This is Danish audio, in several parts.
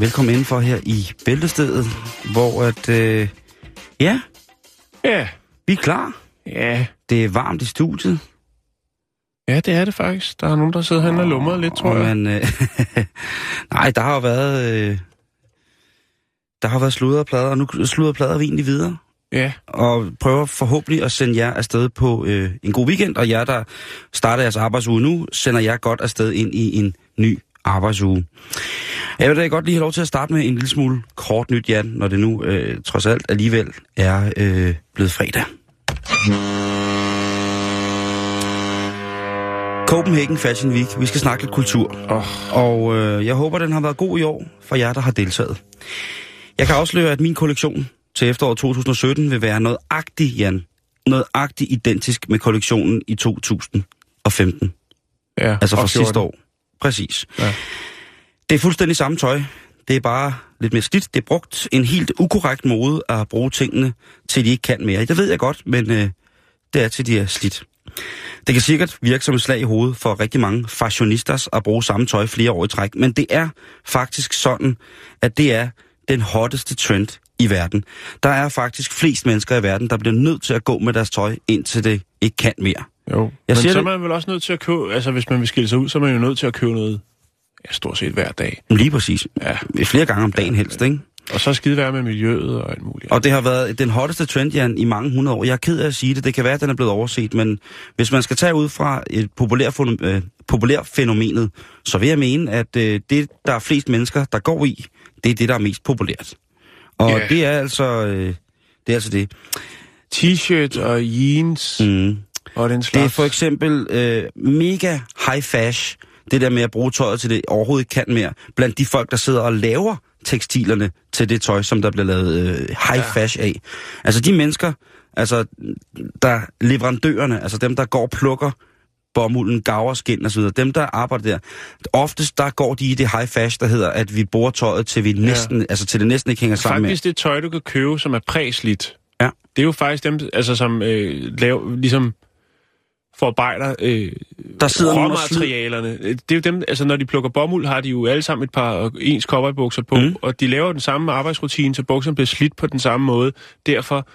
Velkommen indenfor her i Bæltestedet, hvor at, øh, ja, Ja, vi er klar. ja. Det er varmt i studiet. Ja, det er det faktisk. Der er nogen, der sidder herinde og lummer lidt, tror jeg. Men, øh, nej, der har jo været, øh, der har været sludder og plader, og nu sludder plader vi egentlig videre. Ja, Og prøver forhåbentlig at sende jer afsted på øh, en god weekend, og jer, der starter jeres arbejdsuge nu, sender jeg godt afsted ind i en ny arbejdsuge. Jeg vil da godt lige have lov til at starte med en lille smule kort nyt, Jan, når det nu øh, trods alt alligevel er øh, blevet fredag. Copenhagen Fashion Week. Vi skal snakke lidt kultur. Oh. Og øh, jeg håber, den har været god i år for jer, der har deltaget. Jeg kan afsløre, at min kollektion til efteråret 2017 vil være noget agtigt, Jan. Noget agtigt identisk med kollektionen i 2015. ja. Altså fra sidste 14. år. Præcis. Ja. Det er fuldstændig samme tøj. Det er bare lidt mere slidt. Det er brugt en helt ukorrekt måde at bruge tingene, til de ikke kan mere. Det ved jeg godt, men øh, det er til de er slidt. Det kan sikkert virke som et slag i hovedet for rigtig mange fashionistas at bruge samme tøj flere år i træk, men det er faktisk sådan, at det er den hotteste trend i verden. Der er faktisk flest mennesker i verden, der bliver nødt til at gå med deres tøj, indtil det ikke kan mere. Jo, Jeg men siger så er man vel også nødt til at købe... Altså, hvis man vil skille sig ud, så er man jo nødt til at købe noget ja, stort set hver dag. Lige præcis. Ja. Flere gange om dagen helst, ikke? Og så skide være med miljøet og alt muligt. Og det har været den hotteste trend, Jan, i mange hundrede år. Jeg er ked af at sige det. Det kan være, at den er blevet overset, men hvis man skal tage ud fra et populært, fænomen, øh, populær fænomenet, så vil jeg mene, at øh, det, der er flest mennesker, der går i, det er det, der er mest populært. Og Ja. det er altså øh, det. Er altså det. T-shirt og jeans Mm. Og den Det slags. er for eksempel øh, mega high fashion, det der med at bruge tøjet til det overhovedet ikke kan mere, blandt de folk, der sidder og laver tekstilerne til det tøj, som der bliver lavet øh, high ja. fashion af. Altså de mennesker, altså der leverandørerne, altså dem, der går og plukker bomulden, gaver, skin og så videre, dem, der arbejder der, oftest der går de i det high fashion, der hedder, at vi bruger tøjet til vi næsten, altså til det næsten ikke hænger sammen med. Faktisk det tøj, du kan købe, som er præslidt. Ja. Det er jo faktisk dem, altså, som øh, laver, ligesom forarbejder øh, Der sidder og råmaterialerne. Det er jo dem, altså når de plukker bomuld, har de jo alle sammen et par ens cowboybukser på, Mm. og de laver den samme arbejdsrutine, så bukserne bliver slidt på den samme måde. Derfor,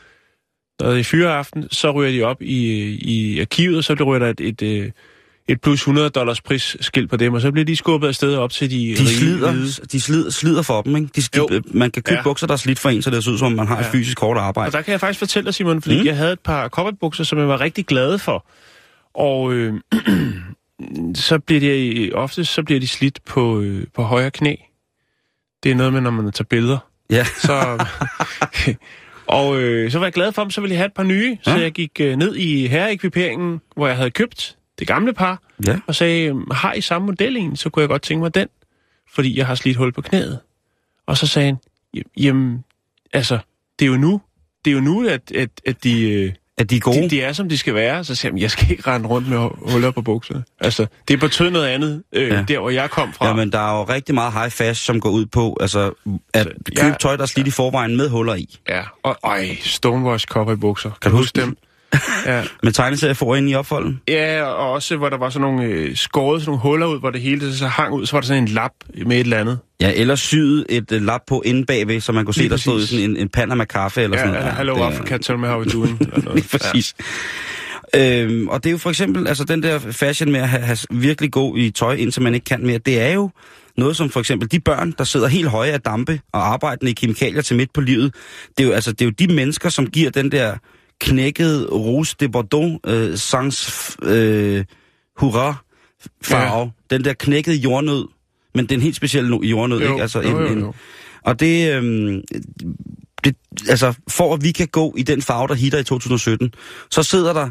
når det er fyreaften, så ryger de op i, i arkivet, og så ryger der et, et, øh, et plus 100 dollars prisskilt på dem, og så bliver de skubbet afsted op til de, de rige slider, hvide. de slider, slider for dem, ikke? De, Jo. de, man kan købe ja. Bukser, der er slidt for en, så det ser ud som, om man har ja. et fysisk hårdt Og arbejde. der kan jeg faktisk fortælle dig, Simon, fordi mm. jeg havde et par cowboybukser, som jeg var rigtig glad for. Og øh, så bliver de ofte så bliver de slidt på, øh, på højre knæ. Det er noget med, når man tager billeder. Ja. Så, og øh, så var jeg glad for dem, så ville jeg have et par nye. Så Ja. jeg gik øh, ned i herreekviperingen, hvor jeg havde købt det gamle par, ja. og sagde, "Øhm, har I samme model en, så kunne jeg godt tænke mig den, fordi jeg har slidt hul på knæet. Og så sagde han, "J- jamen, altså, det er jo nu, det er jo nu, at, at, at de, øh, At de er gode. de, de er, som de skal være. Så siger han, jeg skal ikke rende rundt med hu- huller på bukserne. Altså, det betød noget andet, øh, Ja. ja. der hvor jeg kom fra. Jamen, der er jo rigtig meget high fashion, som går ud på altså, at Så, købe ja, tøj, der er slidt i forvejen med huller i. Ja, og øj, Stonewash cowboybukser. Kan, kan du huske dem? Ja. Med tegneserier for ind i opfolden. ja, og også hvor der var sådan nogle øh, skåret, sådan nogle huller ud, hvor det hele så hang ud, så var der sådan en lap med et eller andet. Ja, eller syet et uh, lap på inde bagved, så man kunne se, Lige der stod sådan en, en Panama kaffe eller Ja, sådan ja, noget. hello det er- Africa, tell me how we're doing. eller noget. Lige præcis. Øhm, og det er jo for eksempel, altså den der fashion med at have, have virkelig god i tøj, indtil man ikke kan mere, det er jo noget som for eksempel de børn, der sidder helt høje af dampe og arbejder i kemikalier til midt på livet. Det er jo, altså, det er jo de mennesker, som giver den der knækkede Rose de Bordeaux øh, sans øh, hurra farve. Ja. Den der knækkede jordnød, men den helt specielle jordnød, Jo, ikke? Altså jo, jo, en, en, jo. Og det, øhm, det, altså, for at vi kan gå i den farve, der hitter i 2017, så sidder der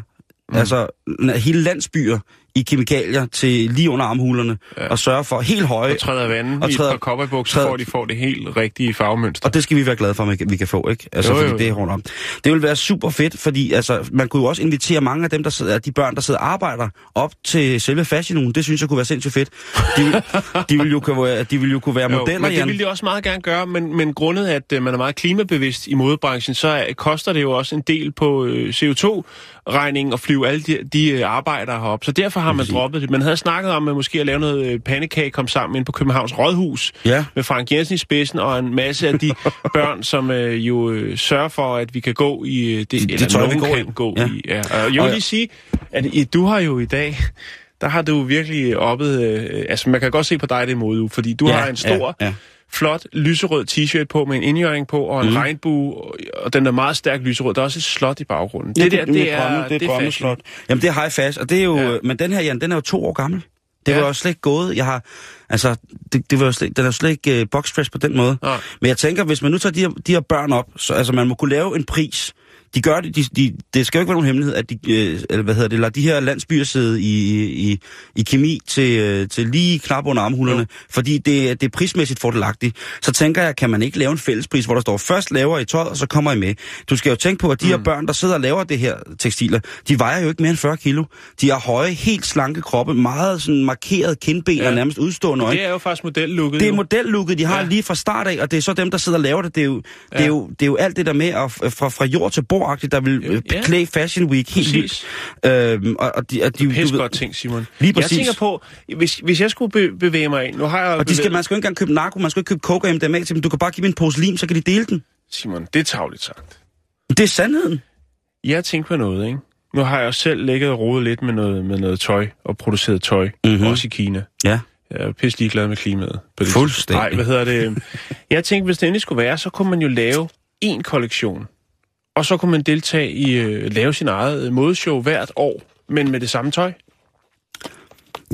mm. altså hele landsbyer i kemikalier til lige under armhulerne, ja. og sørge for helt høje... Og træder vandet og træder, i et par kopperbukser, for at de får det helt rigtige farvemønster. Og det skal vi være glade for, at vi kan få, ikke? Altså, jo, jo. fordi det er rundt om. Det vil være super fedt, fordi altså, man kunne jo også invitere mange af dem, der sidder, de børn, der sidder og arbejder, op til selve fashion Det synes jeg kunne være sindssygt fedt. De, vil, de, vil, jo kunne være, de vil jo kunne være jo, modeller, men det vil de også meget gerne gøre, men, men grundet, at uh, man er meget klimabevidst i modebranchen, så er, koster det jo også en del på uh, CO2-regningen at flyve alle de, de uh, arbejdere herop. Så derfor har man droppet det. Man havde snakket om at måske at lave noget øh, pandekage kom sammen ind på Københavns Rådhus ja. med Frank Jensen i spidsen og en masse af de børn, som øh, jo øh, sørger for, at vi kan gå i øh, det, det, eller det tøj, nogen kan gå ja. i. Ja. Og jeg vil lige sige, at i, du har jo i dag der har du virkelig oppet, øh, altså man kan godt se på dig det måde, fordi du ja, har en stor, ja, ja. Flot lyserød t-shirt på med en indjøring på og en mm. regnbue, og den er meget stærk lyserød. Der er også et slot i baggrunden. Ja, det, der, det, det, er, drømme, det, er, det er slot. Jamen det er high fast, og det er jo, ja. men den her, Jan, den er jo to år gammel. Det ja. var jo slet ikke gået. Jeg har, altså, det, det var jo slet, den er jo slet ikke uh, øh, boxpress på den måde. Ja. Men jeg tænker, hvis man nu tager de her, de her børn op, så altså, man må kunne lave en pris, de gør det, de, de, det skal jo ikke være nogen hemmelighed, at de, øh, eller hvad hedder det, lader de her landsbyer sidde i, i, i kemi til, øh, til lige knap under armhulerne, jo. fordi det, det er prismæssigt fordelagtigt. Så tænker jeg, kan man ikke lave en fællespris, hvor der står, først laver I tøj, og så kommer I med. Du skal jo tænke på, at de mm. her børn, der sidder og laver det her tekstiler, de vejer jo ikke mere end 40 kilo. De har høje, helt slanke kroppe, meget sådan markeret kindben ja. og nærmest udstående øjne. Det er jo faktisk modellooket. Det er modellooket, de har ja. lige fra start af, og det er så dem, der sidder og laver det. Det er jo, ja. det er jo, det er jo alt det der med at, fra, fra jord til bord der vil øh, ja. beklæde Fashion Week helt vildt. Øhm, og, og de, og de, Pisse godt ting, Simon. Lige præcis. Jeg tænker på, hvis, hvis jeg skulle be, bevæge mig ind, nu har jeg... Og de skal, man skal jo ikke engang købe narko, man skal ikke købe coke og MDMA til dem. Du kan bare give dem en pose lim, så kan de dele den. Simon, det er tavligt sagt. Det er sandheden. Jeg tænker på noget, ikke? Nu har jeg selv ligget og rodet lidt med noget, med noget tøj og produceret tøj, mm-hmm. også i Kina. Ja. Jeg er pisse ligeglad med klimaet. På det Fuldstændig. Nej, hvad hedder det? Jeg tænkte, hvis det endelig skulle være, så kunne man jo lave en kollektion og så kunne man deltage i øh, lave sin eget modeshow hvert år, men med det samme tøj.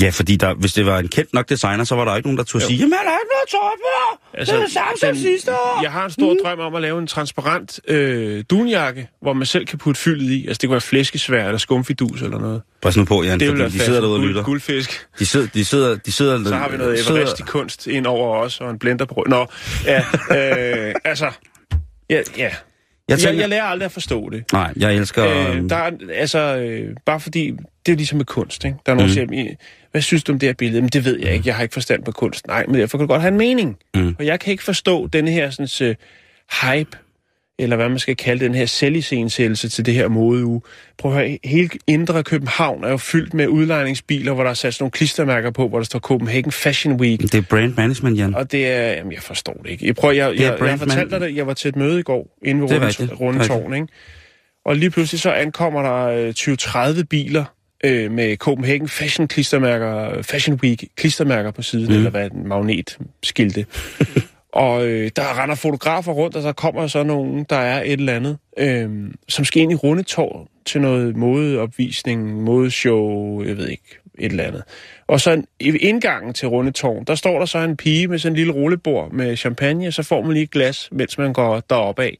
Ja, fordi der, hvis det var en kendt nok designer, så var der ikke nogen, der turde sige, jamen, der er ikke noget tøj på! Altså, det er det samme som sidste år! Jeg har en stor mm. drøm om at lave en transparent øh, dunjakke, hvor man selv kan putte fyldet i. Altså, det kunne være flæskesvær eller skumfidus eller noget. Pas nu på, Jan, det fordi de sidder derude og lytter. Guldfisk. De sidder, de sidder, de sidder... Så har vi noget Everest i kunst ind over os, og en blender på... Nå, ja, øh, altså... Ja, ja, jeg, tænker... jeg, jeg lærer aldrig at forstå det. Nej, jeg elsker... Øh, der er, altså, øh, bare fordi, det er ligesom med kunst, ikke? Der er nogen, mm. der siger, hvad synes du om det her billede? Men det ved jeg ikke, jeg har ikke forstand på kunst. Nej, men derfor kan du godt have en mening. Mm. Og jeg kan ikke forstå denne her sådan, uh, hype eller hvad man skal kalde den her selvisensættelse til det her modeuge. Prøv at høre, hele indre København er jo fyldt med udlejningsbiler, hvor der er sat nogle klistermærker på, hvor der står Copenhagen Fashion Week. Det er brand management, Jan. Og det er, jamen jeg forstår det ikke. Jeg, prøver, jeg, jeg, jeg, jeg fortalte dig det, jeg var til et møde i går, inde ved Rundetårn, ikke? Og lige pludselig så ankommer der 20-30 øh, biler øh, med Copenhagen Fashion klistermærker, Fashion Week klistermærker på siden, mm. eller hvad, en magnetskilte. Og øh, der render fotografer rundt, og så kommer så nogen, der er et eller andet, øh, som skal ind i rundetår til noget modeopvisning, modeshow, jeg ved ikke, et eller andet. Og så i indgangen til Rundetårn, der står der så en pige med sådan en lille rullebord med champagne, så får man lige et glas, mens man går deroppe af.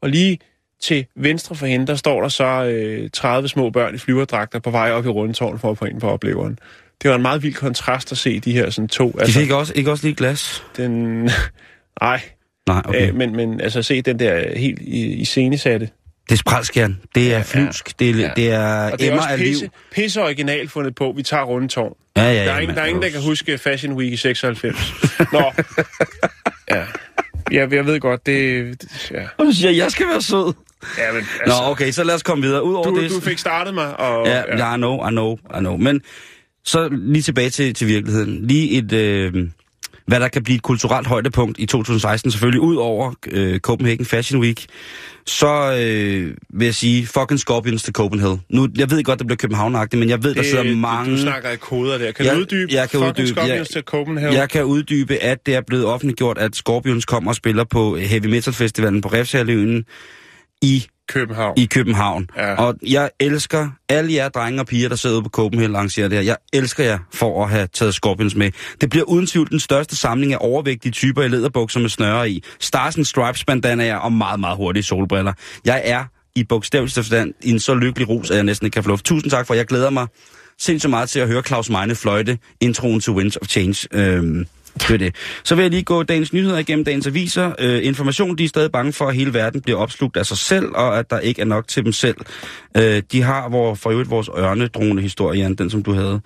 Og lige til venstre for hende, der står der så øh, 30 små børn i flyverdragter på vej op i Rundetårn for at få ind på opleveren det var en meget vild kontrast at se de her sådan to. De altså, fik også, ikke også lige glas? Den, nej. Nej, okay. Æ, men, men altså se den der helt i, i scenesatte. Det er spralskjern, det er flyvsk, ja, det, er, ja. det er og det er også pisse, pisse original fundet på. Vi tager rundetårn. Ja, ja, der er, ja, ingen, der, er ingen, der kan huske Fashion Week i 96. Nå, ja. Ja, jeg ved godt, det... det ja. Og du siger, jeg skal være sød. Ja, men, altså, Nå, okay, så lad os komme videre. Udover du, det, du fik startet mig, og... Ja, ja. I know, I know, I know. Men så lige tilbage til, til virkeligheden. Lige et, øh, hvad der kan blive et kulturelt højdepunkt i 2016, selvfølgelig ud over øh, Copenhagen Fashion Week, så øh, vil jeg sige, fucking Scorpions til Copenhagen. Nu, jeg ved godt, det bliver københavn men jeg ved, der sidder mange... Du snakker i koder der. Kan jeg, du uddybe jeg kan fucking uddybe, Scorpions jeg, til Copenhagen? Jeg kan uddybe, at det er blevet offentliggjort, at Scorpions kommer og spiller på Heavy Metal Festivalen på Refshaløen i København. i København. Ja. Og jeg elsker alle jer drenge og piger, der sidder ude på Copenhagen lancerer det her. Jeg elsker jer for at have taget Scorpions med. Det bliver uden tvivl den største samling af overvægtige typer i læderbukser med snøre i. Stars and Stripes bandanaer og meget, meget hurtige solbriller. Jeg er i bogstaveligste forstand i en så lykkelig rus, at jeg næsten ikke kan få luft. Tusind tak for, jeg glæder mig sindssygt meget til at høre Claus Meine fløjte introen til Winds of Change. Øhm, det er det. Så vil jeg lige gå dagens nyheder igennem dagens aviser. Øh, information, de er stadig bange for, at hele verden bliver opslugt af sig selv, og at der ikke er nok til dem selv. Øh, de har hvor, for øvrigt vores ørnedrone historie, Jan, den som du havde.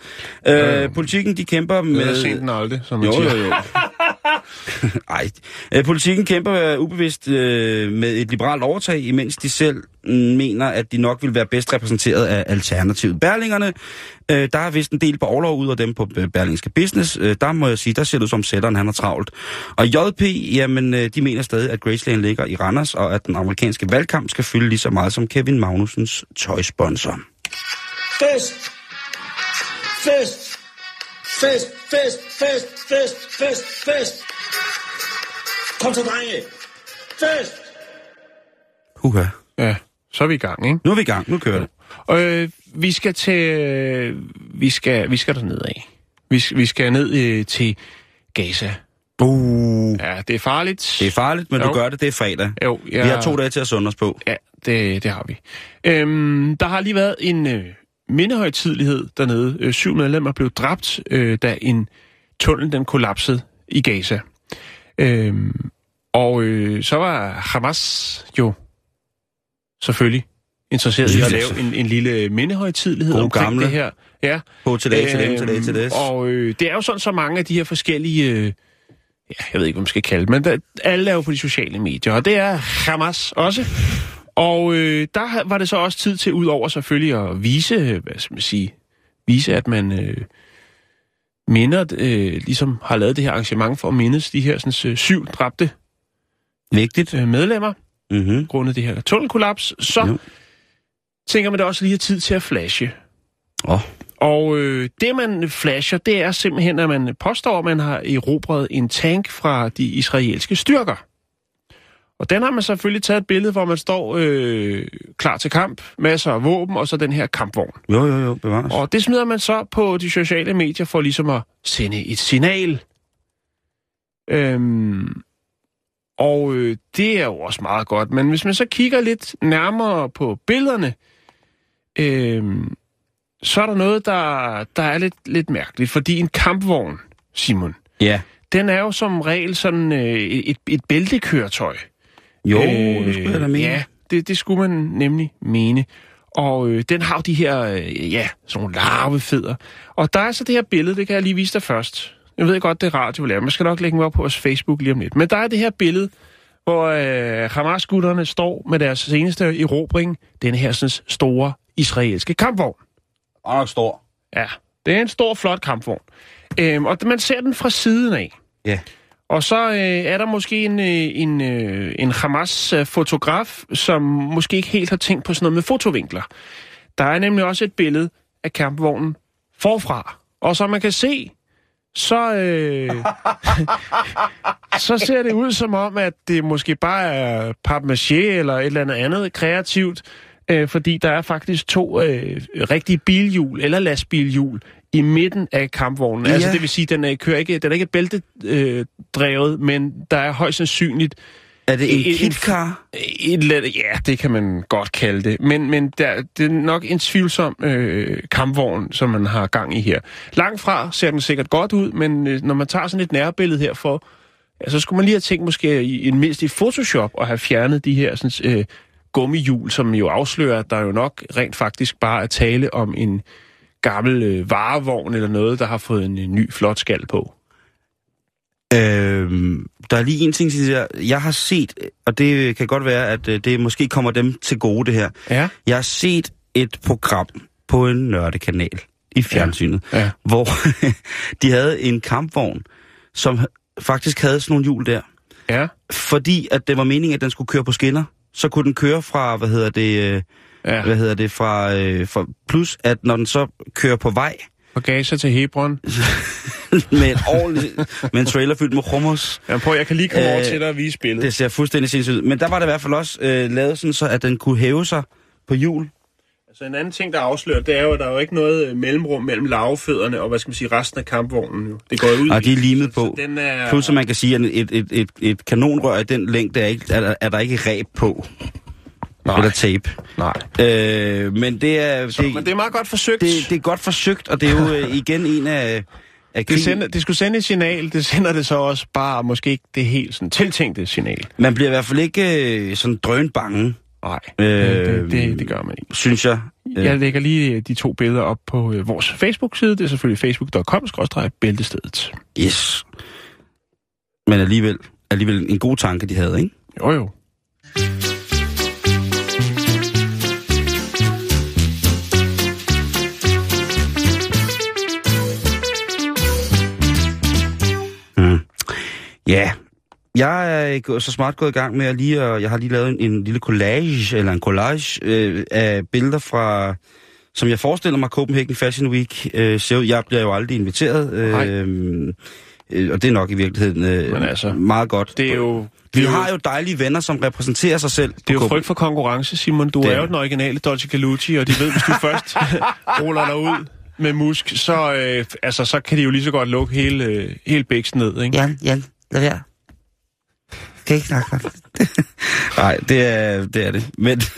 Øh, Øh, politikken, de kæmper Med... med... sent den aldrig, som Jo, jo, jo. Ej. Øh, politikken kæmper øh, ubevidst øh, med et liberalt overtag, imens de selv mm, mener, at de nok vil være bedst repræsenteret af alternativet. Berlingerne, øh, der er vist en del på overlov ud af dem på øh, Berlingske Business. Øh, der må jeg sige, der ser det ud som sætteren, han har travlt. Og JP, jamen, øh, de mener stadig, at Graceland ligger i Randers, og at den amerikanske valgkamp skal fylde lige så meget som Kevin Magnusens tøjsponsor. Fest! Fest! Fest, fest, fest, fest, fest, fest! Kom så, drenge! Fest! Huha. Ja, så er vi i gang, ikke? Nu er vi i gang. Nu kører det. Og øh, vi skal til... Øh, vi skal, vi skal derned af. Vi, skal- vi skal ned øh, til Gaza. Uh, Ja, det er farligt. det er farligt, men Jo. du gør det. Det er fredag. Jo, jeg... Vi har to dage til at sunde os på. Ja, det, det har vi. Øhm, der har lige været en øh, mindehøjtidlighed dernede. Øh, syv medlemmer blev dræbt, øh, da en tunnel den kollapsede i Gaza. Øhm, og øh, så var Hamas jo selvfølgelig interesseret i at lave en, en lille mindehøjtidlighed God omkring gamle. det her. Ja. På til dag, til dem, til dag, til det. Og øh, det er jo sådan, så mange af de her forskellige... Øh, ja, jeg ved ikke, hvad man skal kalde det, men der, alle er jo på de sociale medier, og det er Hamas også. Og øh, der var det så også tid til, ud over selvfølgelig at vise, øh, hvad skal man sige, vise, at man øh, minder, øh, ligesom har lavet det her arrangement for at mindes de her sådan, øh, syv dræbte Vigtigt. øh, medlemmer, Mm-hmm. grundet det her tunnelkollaps, så Jo. tænker man det også lige er tid til at flashe. Åh. Og øh, det, man flasher, det er simpelthen, at man påstår, at man har erobret en tank fra de israelske styrker. Og den har man selvfølgelig taget et billede, hvor man står øh, klar til kamp, masser af våben, og så den her kampvogn. Jo, jo, jo, bevares. Og det smider man så på de sociale medier for ligesom at sende et signal. Øhm, og øh, det er jo også meget godt. Men hvis man så kigger lidt nærmere på billederne, øhm, så er der noget, der, der er lidt, lidt mærkeligt. Fordi en kampvogn, Simon, Ja. den er jo som regel sådan øh, et, et bæltekøretøj. Jo, det skulle jeg da mene. Øh, Ja, det, det skulle man nemlig mene. Og øh, den har jo de her, øh, ja, sådan nogle larvefødder. Og der er så det her billede, det kan jeg lige vise dig først. Jeg ved godt, det er radio, vi laver. Man skal nok lægge mig op på vores Facebook lige om lidt. Men der er det her billede, hvor øh, Hamas-gutterne står med deres seneste erobring. Den her sådan, store israelske kampvogn. Og nok stor. Ja, det er en stor, flot kampvogn. Øhm, og man ser den fra siden af. Ja. Og så øh, er der måske en, øh, en, øh, en Hamas-fotograf, som måske ikke helt har tænkt på sådan noget med fotovinkler. Der er nemlig også et billede af kampvognen forfra. Og som man kan se, så, øh, så ser det ud som om, at det måske bare er papmaché eller et eller andet andet kreativt, øh, fordi der er faktisk to øh, rigtige bilhjul eller lastbilhjul i midten af kampvognen. Ja. Altså det vil sige, den er, kører ikke, den er ikke bæltedrevet, øh, drevet, men der er højst sandsynligt Er det en En- kitcar? et eller andet, ja, det kan man godt kalde det. Men, men der, det er nok en tvivlsom øh, kampvogn, som man har gang i her. Langt fra ser den sikkert godt ud, men øh, når man tager sådan et nærbillede her for, ja, så skulle man lige have tænkt måske i, en mindst i Photoshop og have fjernet de her sådan, øh, gummihjul, som jo afslører, at der jo nok rent faktisk bare er tale om en gammel øh, varevogn eller noget, der har fået en, en ny flot skal på. Øhm, der er lige en ting der. Jeg har set, og det kan godt være, at øh, det måske kommer dem til gode, det her. Ja. Jeg har set et program på en nørdekanal i fjernsynet, Ja. hvor de havde en kampvogn, som faktisk havde sådan nogle hjul der. Ja. Fordi at det var meningen, at den skulle køre på skinner, så kunne den køre fra, hvad hedder det, øh, Ja. hvad hedder det, fra, øh, fra plus, at når den så kører på vej, Fra Gaza til Hebron. med, en ordentlig, med en trailer fyldt med hummus. Ja, prøv, jeg kan lige komme øh, over til dig og vise billedet. Det ser fuldstændig sindssygt ud. Men der var det i hvert fald også øh, lavet sådan, så at den kunne hæve sig på hjul. Altså en anden ting, der afslører, det er jo, at der er jo ikke noget øh, mellemrum mellem lavfødderne og, hvad skal man sige, resten af kampvognen. Jo. Det går ud Og i- de er limet på. Så den er... Plus, at man kan sige, at et, et, et, et kanonrør i den længde er, ikke, er, der, er der ikke ræb på. Nej. Eller tape. Nej. Øh, men det er, Så, det, men det er meget godt forsøgt. det, det er godt forsøgt, og det er jo øh, igen en af, af det, sender, det skulle sende et signal, det sender det så også bare måske ikke det helt sådan tiltænkte signal. Man bliver i hvert fald ikke øh, sådan drøn bange, Nej, Øh, det, det, det gør man ikke. synes jeg. Øh, Jeg lægger lige de to billeder op på øh, vores Facebook-side. Det er selvfølgelig facebook.com-bæltestedet. Yes. Men alligevel, alligevel en god tanke, de havde, ikke? Jo, jo. Ja, jeg er så smart gået i gang med at lige, at, jeg har lige lavet en, en lille collage, eller en collage øh, af billeder fra, som jeg forestiller mig Copenhagen Fashion Week øh, ser ud. Jeg bliver jo aldrig inviteret, øh, øh, og det er nok i virkeligheden øh, Men altså, meget godt. Det er jo... Vi har jo dejlige venner, som repræsenterer sig selv. Det er jo frygt for konkurrence, Simon. Du Det er jo den originale Dolce Galucci, og de ved, hvis du først ruller dig ud med musk, så, øh, altså, så kan de jo lige så godt lukke hele, øh, hele bæksen ned, ikke? Jan, Jan, lad være. Kan ikke snakke godt. Nej, det er, det er det. Men...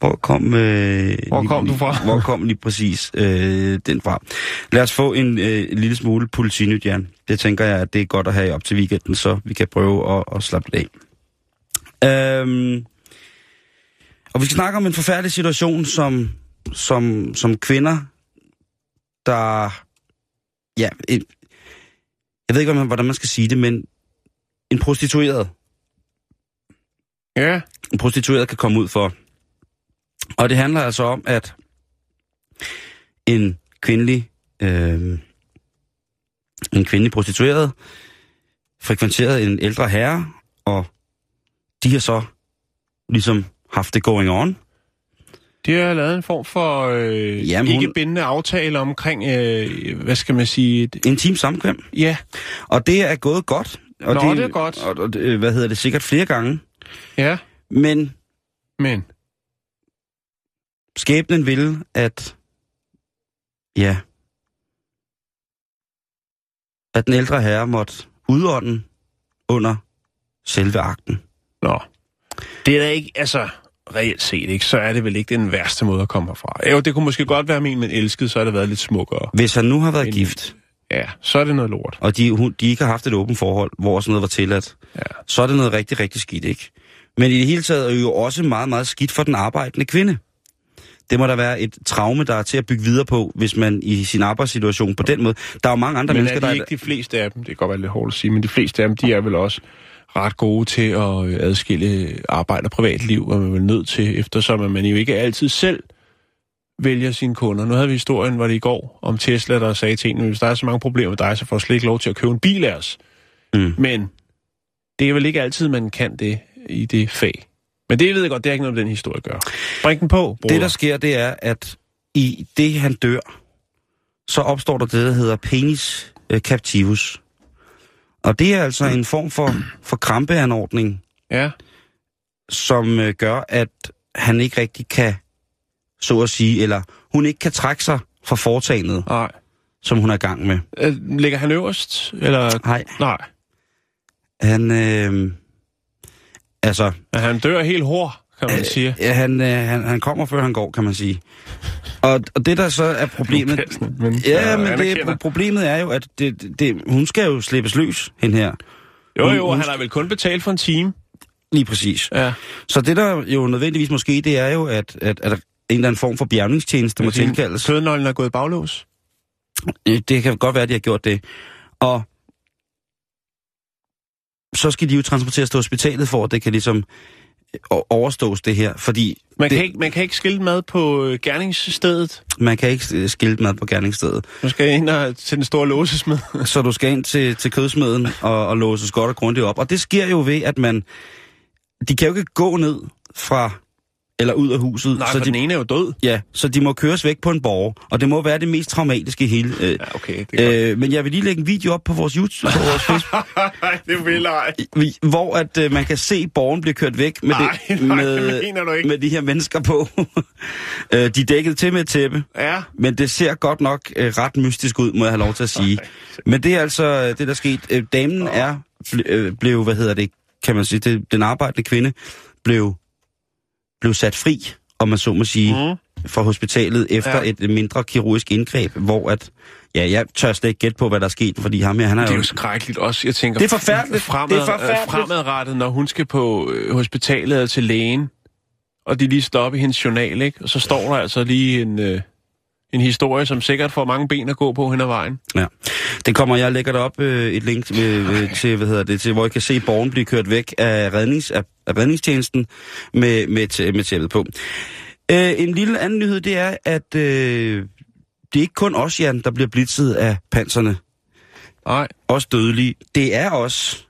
hvor kom... Øh, Hvor lige- kom du fra? Hvor kom lige præcis øh, den fra? Lad os få en øh, lille smule politinyt, Jan. Det tænker jeg, at det er godt at have op til weekenden, så vi kan prøve at, at slappe lidt af. Øhm, og vi skal snakke om en forfærdelig situation, som, som, som kvinder, der... Ja, et, jeg ved ikke, hvordan man- skal sige det, men en prostitueret, Ja, en prostitueret kan komme ud for. Og det handler altså om, at en kvindelig, øh, en kvindelig prostitueret frekventerede en ældre herre, og de har så ligesom haft det going on. De har lavet en form for øh, Jamen, hun- ikke bindende aftale omkring, øh, hvad skal man sige, et, Intim samkvem. ja, Og det er gået godt. Og Nå, det er godt. Og, og, det- hvad hedder det, sikkert flere gange. ja, Men men skæbnen ville, at... Ja. At den ældre herre måtte udånde under selve akten. Nå. Det er da ikke, altså, reelt set ikke, så er det vel ikke den værste måde at komme herfra. Jo, det kunne måske godt være min, men elsket, så har det været lidt smukkere. Hvis han nu har været En- gift, Ja, så er det noget lort. og de, hun, de ikke har haft et åbent forhold, hvor sådan noget var tilladt, Ja. så er det noget rigtig, rigtig skidt, ikke? Men i det hele taget er jo også meget, meget skidt for den arbejdende kvinde. Det må da være et traume, der er til at bygge videre på, hvis man i sin arbejdssituation på den måde... Der er jo mange andre Men mennesker, er de der... ikke de fleste af dem, det kan godt være lidt hårdt at sige, men de fleste af dem, de er vel også ret gode til at øh, adskille arbejde og privatliv, og man er nødt til, eftersom at man jo ikke altid selv vælger sine kunder. Nu havde vi historien, var det i går, om Tesla, der sagde til en, hvis der er så mange problemer med dig, så får du slet ikke lov til at købe en bil af os. Mm. Men det er vel ikke altid, man kan det i det fag. Men det ved jeg godt, det er ikke noget, den historie gør. Bring den på, bruder. Det, der sker, det er, at i det, han dør, så opstår der det, der hedder penis øh, captivus. Og det er altså en form for, for krampeanordning, Ja, som øh, gør, at han ikke rigtig kan, så at sige, eller hun ikke kan trække sig fra foretagendet, nej. som hun er i gang med. Øh, Ligger han øverst? Eller? Nej, Nej. han... Øh, altså, Men han dør helt hård, kan man øh, sige. ja, han, øh, han, han kommer, før han går, kan man sige. Og, og det, der så er problemet... Men Ja, men det, problemet er jo, at det, det, hun skal jo slippes løs, hende her. Jo, jo, hun- han har vel kun betalt for en time. Lige præcis. Ja. Så det, der jo nødvendigvis måske, det er jo, at, at, at en eller anden form for bjergningstjeneste må tilkaldes. Fødenøglen er gået baglås. Øh, Det kan godt være, at de har gjort det. Og så skal de jo transporteres til hospitalet, for at det kan ligesom overstås det her. Fordi Man, det, kan ikke, man kan ikke skille mad på øh, gerningsstedet. man kan ikke øh, skilte mad på gerningsstedet. Man skal ind og til den store låsesmed. Så du skal ind til, til kødsmeden og, og låses godt og grundigt op. Og det sker jo ved, at man... De kan jo ikke gå ned fra eller ud af huset. Nej, så de, den ene er jo død. Ja, så de må køres væk på en borg, og det må være det mest traumatiske hele. Øh, Ja, okay. Det er øh, men jeg vil lige lægge en video op på vores YouTube, på vores Facebook, godt. det vil vi- hvor at øh, man kan se borgen blive kørt væk med, Nej, det, nej, med, det med de her mennesker på. øh, de er dækket til med et tæppe, Ja. men det ser godt nok øh, ret mystisk ud, må jeg have lov til at sige. Men det er altså øh, det, der er sket. Øh, damen er ble, øh, blev, hvad hedder det, kan man sige, det, den arbejdende kvinde blev, blev sat fri, om man så må sige, Mm. fra hospitalet efter Ja. et mindre kirurgisk indgreb, hvor at, ja, jeg tør slet ikke gætte på, hvad der er sket, fordi ham her, han er, Det er jo... jo skrækkeligt også. Jeg tænker, Det er forfærdeligt. Fremad, Det er forfærdeligt. Fremadrettet, når hun skal på øh, hospitalet til lægen, og de lige står op i hendes journal, ikke? Og så står der altså lige en, øh, en historie, som sikkert får mange ben at gå på hen ad vejen. Ja. Det kommer, jeg lægger derop øh, et link til, øh, til, hvad hedder det, til, hvor I kan se borgen blive kørt væk af, rednings, af, af redningstjenesten med, med, med tæppet på. Øh, en lille anden nyhed, det er, at øh, det er ikke kun os, Jan, der bliver blitzet af panserne. Nej, Også dødelige. Det er også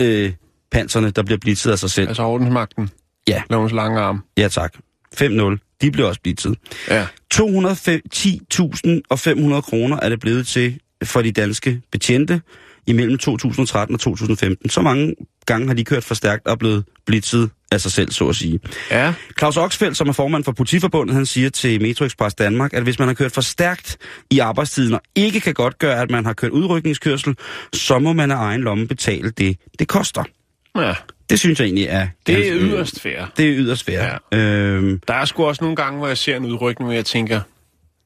øh, panserne, der bliver blitzet af sig selv. altså ordensmagten. Ja. Lovens lange arm. Ja tak. 5-0. De bliver også blitzet. Ja. 210.500 kroner er det blevet til for de danske betjente imellem 2013 og 2015. Så mange gange har de kørt for stærkt og blevet blitzet af sig selv, så at sige. Ja. Claus Oxfeldt, som er formand for Politiforbundet, han siger til Metro Express Danmark, at hvis man har kørt for stærkt i arbejdstiden og ikke kan godt gøre, at man har kørt udrykningskørsel, så må man af egen lomme betale det, det koster. ja. Det synes jeg egentlig er... Det er yderst fair. Det er yderst fair. Ja. Øhm, Der er sgu også nogle gange, hvor jeg ser en udrykning, hvor jeg tænker,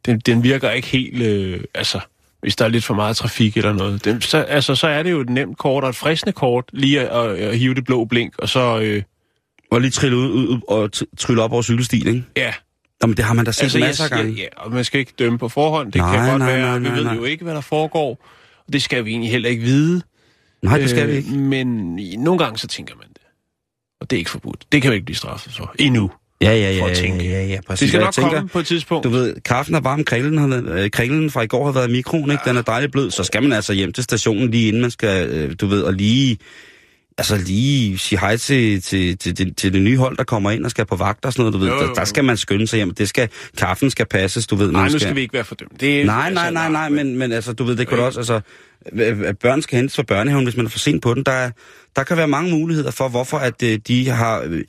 den, den virker ikke helt, øh, altså, hvis der er lidt for meget trafik eller noget. Den, så, altså, så er det jo et nemt kort og et fristende kort, lige at, at, at hive det blå blink, og så, øh, og lige trille ud, ud, og trylle op over cykelstien, ikke? ja. Jamen, det har man da set altså, masser af gange. ja, og man skal ikke dømme på forhånd, det Nej, kan godt nej, være, nej, vi nej, ved nej. jo ikke, hvad der foregår, og det skal vi egentlig heller ikke vide. Nej, det skal vi ikke. Øh, Men nogle gange så tænker man. Og det er ikke forbudt. Det kan jo ikke blive straffet for. Endnu. Ja, ja, ja, ja, ja, ja, præcis. Det skal nok tænker, komme på et tidspunkt. Du ved, kaffen er varm, kringlen, har, været- øh, kringlen fra i går har været i mikroen, ikke? Den er dejligt blød, så skal man altså hjem til stationen lige inden man skal, øh, du ved, og lige, altså lige sige hej til, til, til, til, til det nye hold, der kommer ind og skal på vagt og sådan noget, du ved. Jo, jo, Der, jo. der skal man skynde sig hjem. Det skal, kaffen skal passes, du ved. Nej, nu skal vi ikke være for dem. Det er, Nej, nej, nej, nej, men, men altså, du ved, det kunne da også, altså, øh, børn skal hentes fra børnehaven, hvis man er for sent på den. Der, er- der kan være mange muligheder for, hvorfor at øh, de har, øh,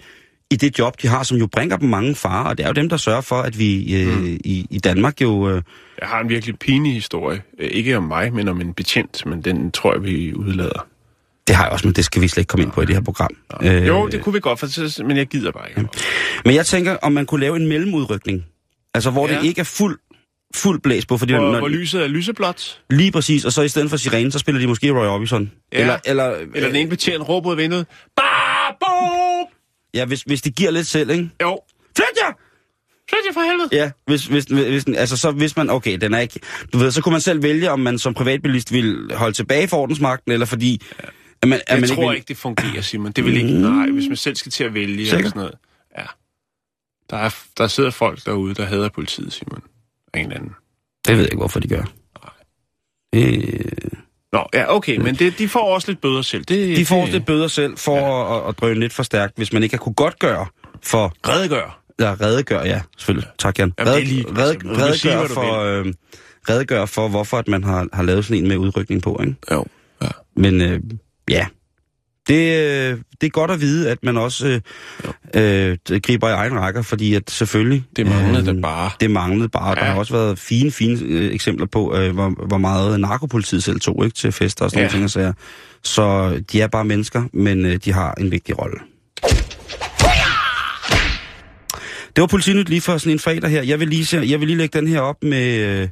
i det job, de har, som jo bringer dem mange farer, og det er jo dem, der sørger for, at vi øh, Mm. i, i Danmark jo... Øh, Jeg har en virkelig pinlig historie. Ikke om mig, men om en betjent, men den tror jeg, vi udlader. Det har jeg også, men det skal vi slet ikke komme ind på i det her program. Øh, jo, det kunne vi godt, for, så- men jeg gider bare ikke. Men jeg tænker, om man kunne lave en mellemudrykning. Altså, hvor ja. Ja. det ikke er fuld, fuld blæs på, fordi Hvor, når, hvor lyset er lyseblåt, lige præcis, og så i stedet for sirenen, så spiller de måske Roy Orbison. Ja. Eller, eller, eller den ene betjent råber ud af vinduet, Babo! Ja, hvis, hvis det giver lidt selv, ikke? Jo, Flyt jer! så er det for helvede. Ja, hvis, hvis, hvis, altså så hvis man, okay, den er ikke, du ved, så kunne man selv vælge, om man som privatbilist vil holde tilbage for ordensmagten, eller fordi, at man, at Jeg man tror vil, ikke, det fungerer, Simon. Det vil ikke, nej, hvis man selv skal til at vælge Sikker? eller sådan noget. Ja. Der, er, der sidder folk derude, der hader politiet, Simon. Af en eller anden. Det ved jeg ikke, hvorfor de gør. Øh, Nå, ja, okay, men det, de får også lidt bøder selv. Det, de får det, lidt bøder selv for ja. at, at drøne lidt for stærkt, hvis man ikke har kunne godt gøre for, Redegør. ja, redegøre, ja, selvfølgelig, tak Jan. Jamen, er lige- red, altså, kan sige, for, øh, redegøre for, hvorfor at man har, har lavet sådan en med udrykning på, ikke? Jo, ja. Men øh, ja, det, øh, det er godt at vide, at man også øh, øh, griber i egen rækker, fordi at selvfølgelig... Det manglede øh, da bare. Det manglede bare. Ja. Der har også været fine, fine øh, eksempler på, øh, hvor, hvor meget narkopolitiet selv tog ikke, til fester og sådan Ja. nogle ting. og sager. Så de er bare mennesker, men øh, de har en vigtig rolle. Det var politinyt lige for sådan en fredag her. Jeg vil lige, se, jeg vil lige lægge den her op med, øh,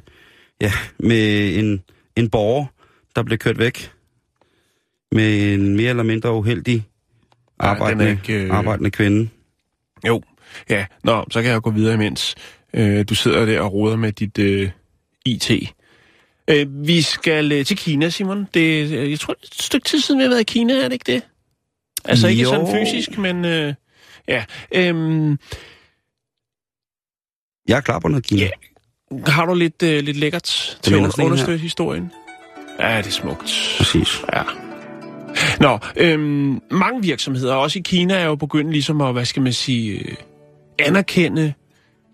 ja, med en, en borger, der blev kørt væk med en mere eller mindre uheldig den arbejdende, ikke, øh, arbejdende kvinde. Jo, ja. Nå, så kan jeg gå videre imens. Øh, du sidder der og roder med dit øh, IT. Øh, vi skal øh, til Kina, Simon. Det, øh, jeg tror, det er et stykke tid siden, vi har været i Kina, er det ikke det? Altså ikke Jo. sådan fysisk, men øh, ja. Øhm, Jeg er klar på noget, Kina. Ja. har du lidt, øh, lidt lækkert til at understøtte historien? Ja, det er smukt. Præcis. Ja. Nå, øhm, mange virksomheder, også i Kina, er jo begyndt ligesom at, hvad skal man sige, øh, anerkende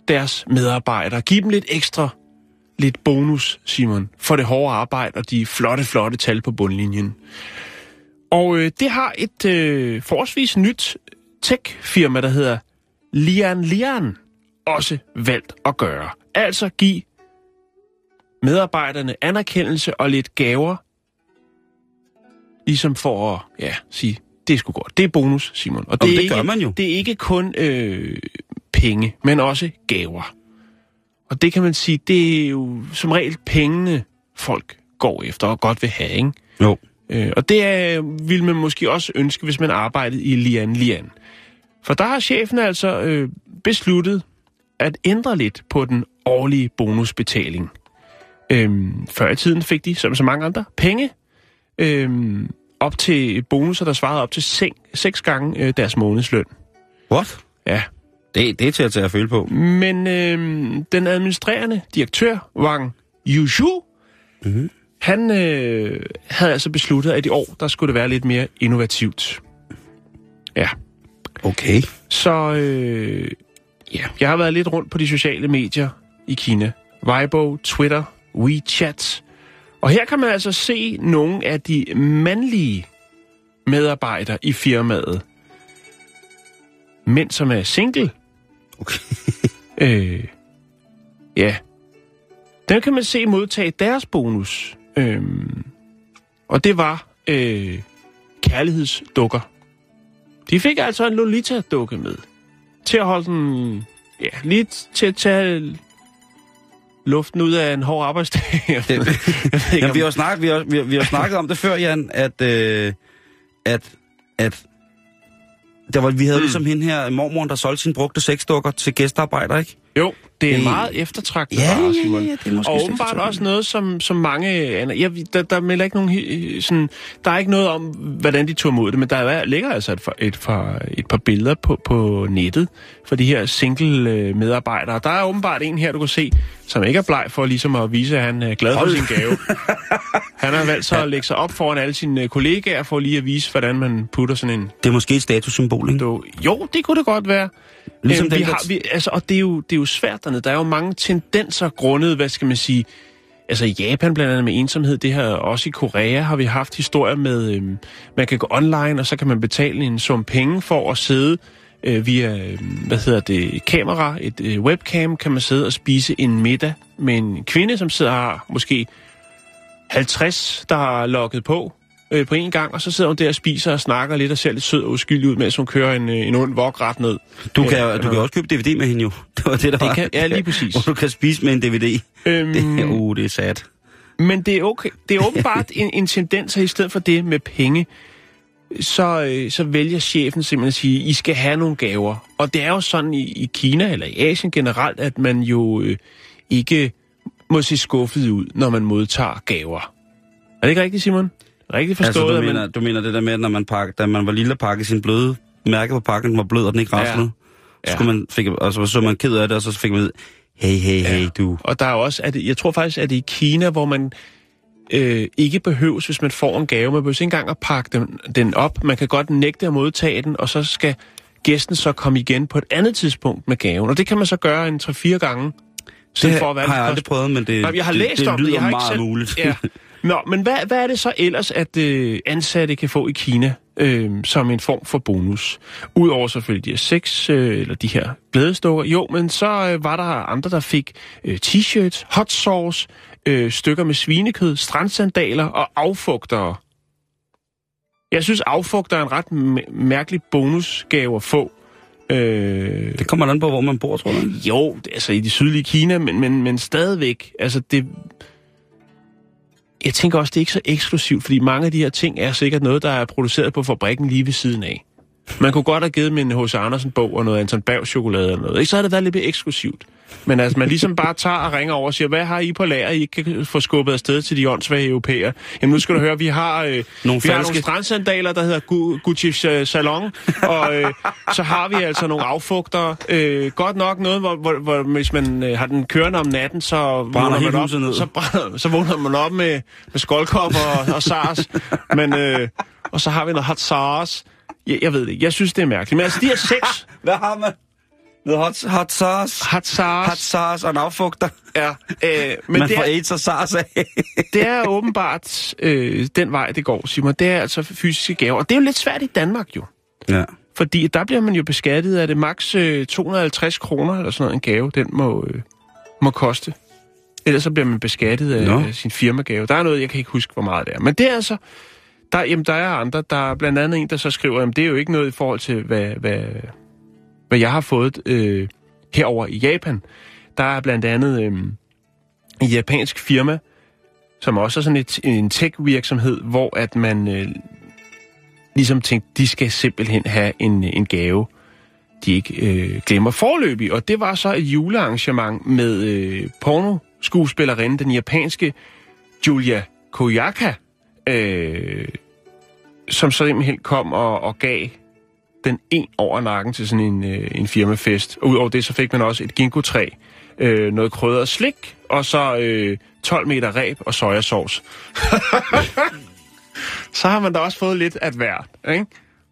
deres medarbejdere. Giv dem lidt ekstra, lidt bonus, Simon, for det hårde arbejde og de flotte, flotte tal på bundlinjen. Og øh, det har et øh, forholdsvis nyt tech-firma, der hedder Lian Lian, også valgt at gøre. Altså give medarbejderne anerkendelse og lidt gaver, ligesom for at ja, sige, det er sgu godt. Det er bonus, Simon. Og det, Jamen, det ikke, gør man jo. Det er ikke kun øh, penge, men også gaver. Og det kan man sige, det er jo som regel pengene, folk går efter og godt vil have, ikke? Jo. Øh, og det er, vil man måske også ønske, hvis man arbejdede i Lian Lian. For der har chefen altså øh, besluttet at ændre lidt på den årlige bonusbetaling. Øhm, før i tiden fik de, som så mange andre, penge øhm, op til bonusser, der svarede op til sek, seks gange øh, deres månedsløn. What? Ja. Det, det er til at tage at føle på. Men øhm, den administrerende direktør, Wang Yushu, mm-hmm. han øh, havde altså besluttet, at i år, der skulle det være lidt mere innovativt. Ja. Okay. Så øh, ja, jeg har været lidt rundt på de sociale medier i Kina. Weibo, Twitter, WeChat. Og her kan man altså se nogle af de mandlige medarbejdere i firmaet. Mænd, som er single. Okay. Øh, ja. Dem kan man se modtage deres bonus. Øhm, og det var øh, kærlighedsdukker. De fik altså en Lolita-dukke med. Til at holde den... Ja, lige til at tage luften ud af en hård arbejdsdag. Ikke, Jamen, vi har, snakket, vi, har, vi, har, vi har snakket om det før, Jan, at, øh, at, at der var, vi havde mm. ligesom hende her, mormoren, der solgte sine brugte sexdukker til gæstearbejdere, ikke? Jo, det er en Det- meget eftertragtet Ja, vare, ja, ja, Simon. ja, det er måske Og åbenbart også noget, som, som mange... andre- Jeg, der, der melder ikke nogen... Sådan, der er ikke noget om, hvordan de tog imod det, men der er, ligger altså et, par- et, par, et par billeder på, på nettet for de her single-medarbejdere. Der er åbenbart en her, du kan se, som ikke er bleg for ligesom at vise, at han er glad for sin gave. Han har valgt så at lægge sig op foran alle sine øh, kollegaer for lige at vise, hvordan man putter sådan en Det er måske et statussymbol, ikke? jo, det kunne det godt være. Ligesom Øhm, den vi har, vi, altså, og det er, jo, det er jo svært dernede. Der er jo mange tendenser grundet, hvad skal man sige... Altså i Japan blandt andet med ensomhed, det her også i Korea har vi haft historier med, øhm, man kan gå online, og så kan man betale en sum penge for at sidde øh, via, øh, hvad hedder det, kamera, et øh, webcam, kan man sidde og spise en middag med en kvinde, som sidder har måske 50, der har logget på øh, på en gang, og så sidder hun der og spiser og snakker lidt og ser lidt sød og uskyldig ud, mens hun kører en, øh, en ond vok ret ned. Du kan, Øh, du kan også købe DVD med hende jo. Det var det, der var. kan- ja, lige præcis. Hvor du kan spise med en DVD. Øhm, Det, uh, det er sad. Men det er, okay. det er åbenbart en, en tendens, at i stedet for det med penge, så, øh, så vælger chefen simpelthen at sige, I skal have nogle gaver. Og det er jo sådan i, i Kina eller i Asien generelt, at man jo øh, ikke må se skuffet ud, når man modtager gaver. Er det ikke rigtigt, Simon? Rigtigt forstået? Altså, du mener, du mener det der med, at når man pakke, da man var lille og pakkede sin bløde mærke på pakken, den var blød, og den ikke Ja. raslede. Ja. Så, skulle man, fik, og så så man ked af det, og så fik man ud, hey, hey, hey, du. Og der er også, at jeg tror faktisk, at det er i Kina, hvor man øh, ikke behøves, hvis man får en gave, man behøver ikke engang at pakke den, den op. Man kan godt nægte at modtage den, og så skal gæsten så komme igen på et andet tidspunkt med gaven. Og det kan man så gøre en 3-4 gange. Det for at være har jeg aldrig prøvet, men det, Nej, jeg har det, læst det om det. Jeg har meget ikke selv... muligt. Ja. Nå, men hvad, hvad er det så ellers, at øh, ansatte kan få i Kina øh, som en form for bonus? Udover selvfølgelig de her sex, øh, eller de her glædestukker. Jo, men så øh, var der andre, der fik øh, t-shirts, hot sauce, øh, stykker med svinekød, strandsandaler og affugtere. Jeg synes, affugter er en ret mærkelig bonusgave at få. Øh, Det kommer an på, hvor man bor, tror jeg. jo, altså i det sydlige Kina, men, men, men stadigvæk, altså det... Jeg tænker også, det er ikke så eksklusivt, fordi mange af de her ting er sikkert noget, der er produceret på fabrikken lige ved siden af. Man kunne godt have givet en H.C. Andersen-bog og noget Anton Berg chokolade eller noget. Ikke så havde det været lidt eksklusivt. Men altså, man ligesom bare tager og ringer over og siger, hvad har I på lager, I ikke kan få skubbet afsted til de åndssvage europæer? Jamen nu skal du høre, vi har, øh, Nogle vi har nogle strandsandaler, der hedder Gu- Gucci's øh, Salon, og øh, så har vi altså nogle affugter. Øh, godt nok noget, hvor, hvor, hvor hvis man øh, har den kørende om natten, så vågner man op, ned. så, brænder, så vågner man op med, med skoldkop og, og SARS. Men, øh, og så har vi noget hot SARS. Jeg, jeg ved det ikke. Jeg synes, det er mærkeligt. Men altså, de her seks... Hvad har man? Noget hot, hot sauce. Hot sauce. Hot sauce og en affugter. Ja, øh, men Man det får er, AIDS og SARS af. det er åbenbart øh, den vej, det går, Simon. Det er altså fysiske gaver. Og det er jo lidt svært i Danmark jo. ja. Fordi der bliver man jo beskattet af det maks øh, 250 kroner eller sådan noget, en gave, den må, øh, må koste. Ellers så bliver man beskattet af no. sin firmagave. Der er noget, jeg kan ikke huske, hvor meget det er. Men det er altså... Der, jamen, der er andre. Der er blandt andet en, der så skriver, at det er jo ikke noget i forhold til, hvad, hvad, hvad jeg har fået øh, herover i Japan. Der er blandt andet øh, en japansk firma, som også er sådan et, en tech-virksomhed, hvor at man øh, ligesom tænkte, de skal simpelthen have en, en gave, de ikke øh, glemmer forløbig. Og det var så et julearrangement med øh, pornoskuespillerinde, den japanske Julia Koyaka, øh, som så simpelthen kom og, og gav den en over nakken til sådan en, øh, en firmafest. Og udover det, så fik man også et ginkgo-træ, øh, noget krydret slik, og så øh, 12 meter ræb og sojasauce. så har man da også fået lidt at hvert, ikke?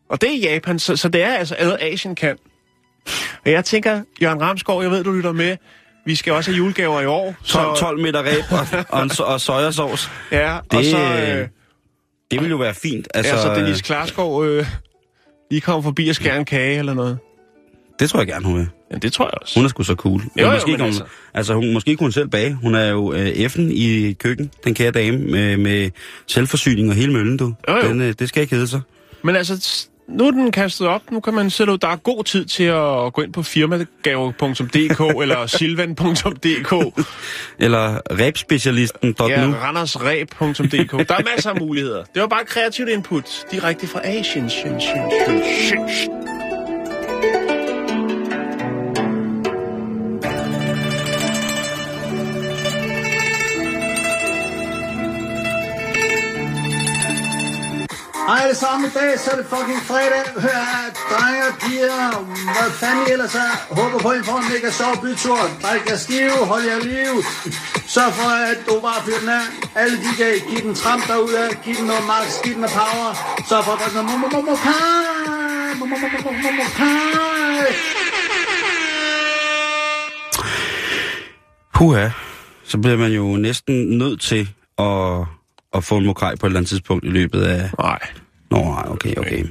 Og det er i Japan, så, så det er altså ad Asien kan. Og jeg tænker, Jørgen Ramskov, jeg ved, du lytter med. Vi skal også have julegaver i år. 12, 12 meter ræb og, og, og sojasauce. Ja, og Det- så, øh, Det vil jo være fint. altså, Altså, Denise Klarskov øh, lige kommer forbi og skærer en kage eller noget. det tror jeg gerne, hun vil. Ja, det tror jeg også. Hun er sgu så cool. Jo, jo, måske kan hun, altså. altså. hun, måske kunne hun selv bage. Hun er jo øh, F'en i køkken, den kære dame, med, med selvforsyning og hele møllen, du. Jo, jo. Den, øh, det skal ikke hedde sig. Men altså, nu er den kastet op. Nu kan man ud. Der er god tid til at gå ind på firmagave.dk eller silvan.dk. Eller rebspecialisten.nu. Ja. randersreb.dk. Der er masser af muligheder. Det var bare kreativt input. Direkte fra Asien. Shin, shin, shin, shin, alle sammen i dag, så er det fucking fredag. Hør her, drenge og piger, hvad fanden I ellers er. Håber på, at I får en mega sjov bytur. Drik jer skive, hold jer liv. Sørg for, at du bare fyrer den af. Alle de kan give den tramp derude, giv den noget max, giv den noget power. Sørg for at drikke noget momo momo kai. Momo. Puha. Så bliver man jo næsten nødt til at, at få en mokaj på et eller andet tidspunkt i løbet af... Nej. Nå, nej, okay, okay.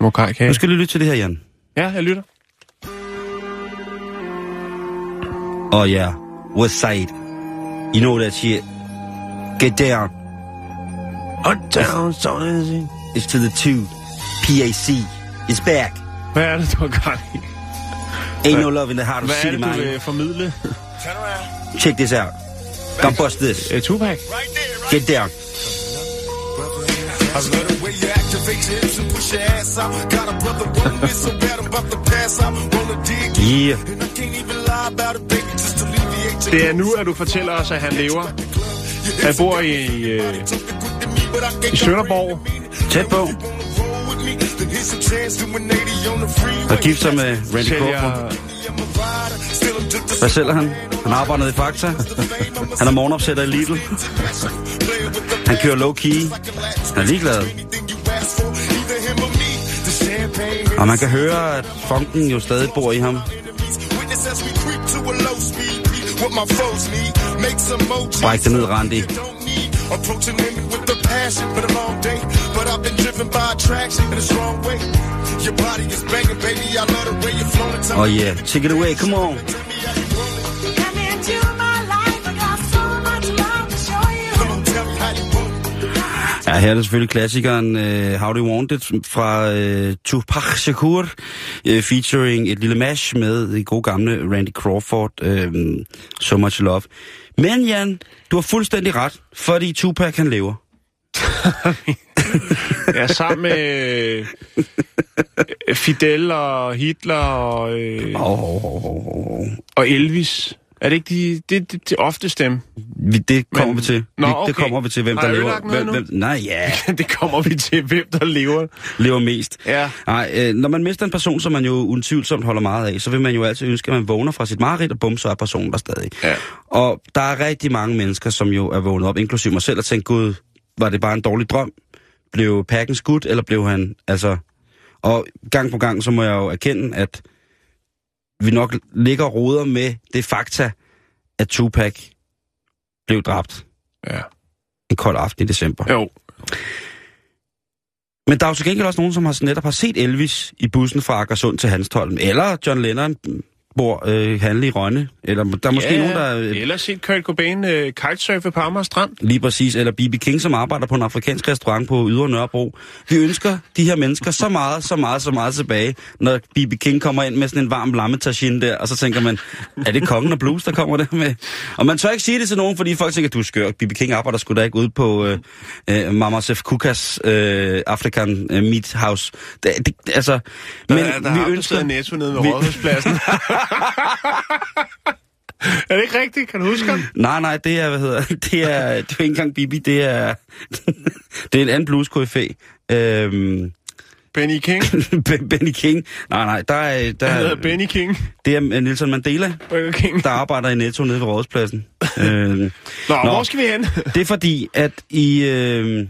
Mokai kage. Nu skal du lytte til det her, Jan. Ja, jeg lytter. Oh yeah, West Side. You know that shit. Get down. Hot down, so. It's to the two. PAC. It's back. Hvad er det, du har gang i? Ain't no love in the heart of Hvad er city, det, du man. vil formidle? Check this out. Come bust this. Uh, Tupac? Get down. I love the way you activate Yeah. Det er nu, at du fortæller os, at han lever. Han bor i, øh, i Sønderborg. Tæt på. Og gift sig med Randy Crawford. Sælger Hvad sælger han? Han arbejder i Fakta. Han er morgenopsætter i Lidl. Han kører low key. Han er ligeglad. Og man kan høre, at funken jo stadig bor i ham. Bræk det ned, Randy. Approaching with the passion, long day. But I've been driven by attraction in a strong way. Your body is banging, baby. I love the way you're flowing. Oh yeah, take it away, come on. Ja, her er det selvfølgelig klassikeren uh, How Do You Want It fra uh, Tupac Shakur, uh, featuring et lille mash med det gode gamle Randy Crawford, uh, So Much Love. Men Jan, du har fuldstændig ret, fordi Tupac han lever. Ja, sammen med Fidel og Hitler og, øh, oh, oh, oh, oh. og Elvis. Er det ikke de, det, det, det ofte stemme? Vi, det kommer Men- vi til. Nå, okay. Det kommer vi til, hvem Har der lever. Hvem, hvem, nej, ja, det kommer vi til, hvem der lever. lever mest. Ja. Nej, øh, når man mister en person, som man jo utvivlsomt holder meget af, så vil man jo altid ønske, at man vågner fra sit mareridt, og bum, så er personen der stadig. Ja. Og der er rigtig mange mennesker, som jo er vågnet op, inklusive mig selv, og tænkt, gud, var det bare en dårlig drøm? Blev pakken skudt, eller blev han, altså... Og gang på gang, så må jeg jo erkende, at vi nok ligger og roder med det fakta, at Tupac blev dræbt Ja. en kold aften i december. Jo. Men der er jo til gengæld også nogen, som har netop har set Elvis i bussen fra Akersund til Hanstholm, eller John Lennon bor øh, handle i Rønne, eller der er måske ja, nogen, der... Øh, Eller set Kurt Cobain øh, kitesurfe på Amager Strand. Lige præcis, eller B.B. King, som arbejder på en afrikansk restaurant på Ydre Nørrebro. Vi ønsker de her mennesker så meget, så meget, så meget tilbage, når B.B. King kommer ind med sådan en varm lammetagine der, og så tænker man, er det kongen og blues, der kommer der med? Og man tør ikke sige det til nogen, fordi folk tænker, du er skør. B.B. King arbejder sgu da ikke ude på øh, øh, Mama Sef Kukas øh, African øh, Meat House. Det, det, altså, Men, men der, der vi er ønsker... netto nede ved Rådhuspladsen. er det ikke rigtigt? Kan du huske ham? Nej, nej, det er, hvad hedder, det er, det er ikke engang Bibi, det er, det er en anden blues. Øhm, Benny King. Ben- Benny King. Nej, nej, der er, der Han hedder er, Benny King. det er Nelson Mandela, Burger King. der arbejder i Netto nede ved Rådspladsen. øhm, Nå, Nå, hvor skal vi hen? det er fordi, at i, øh,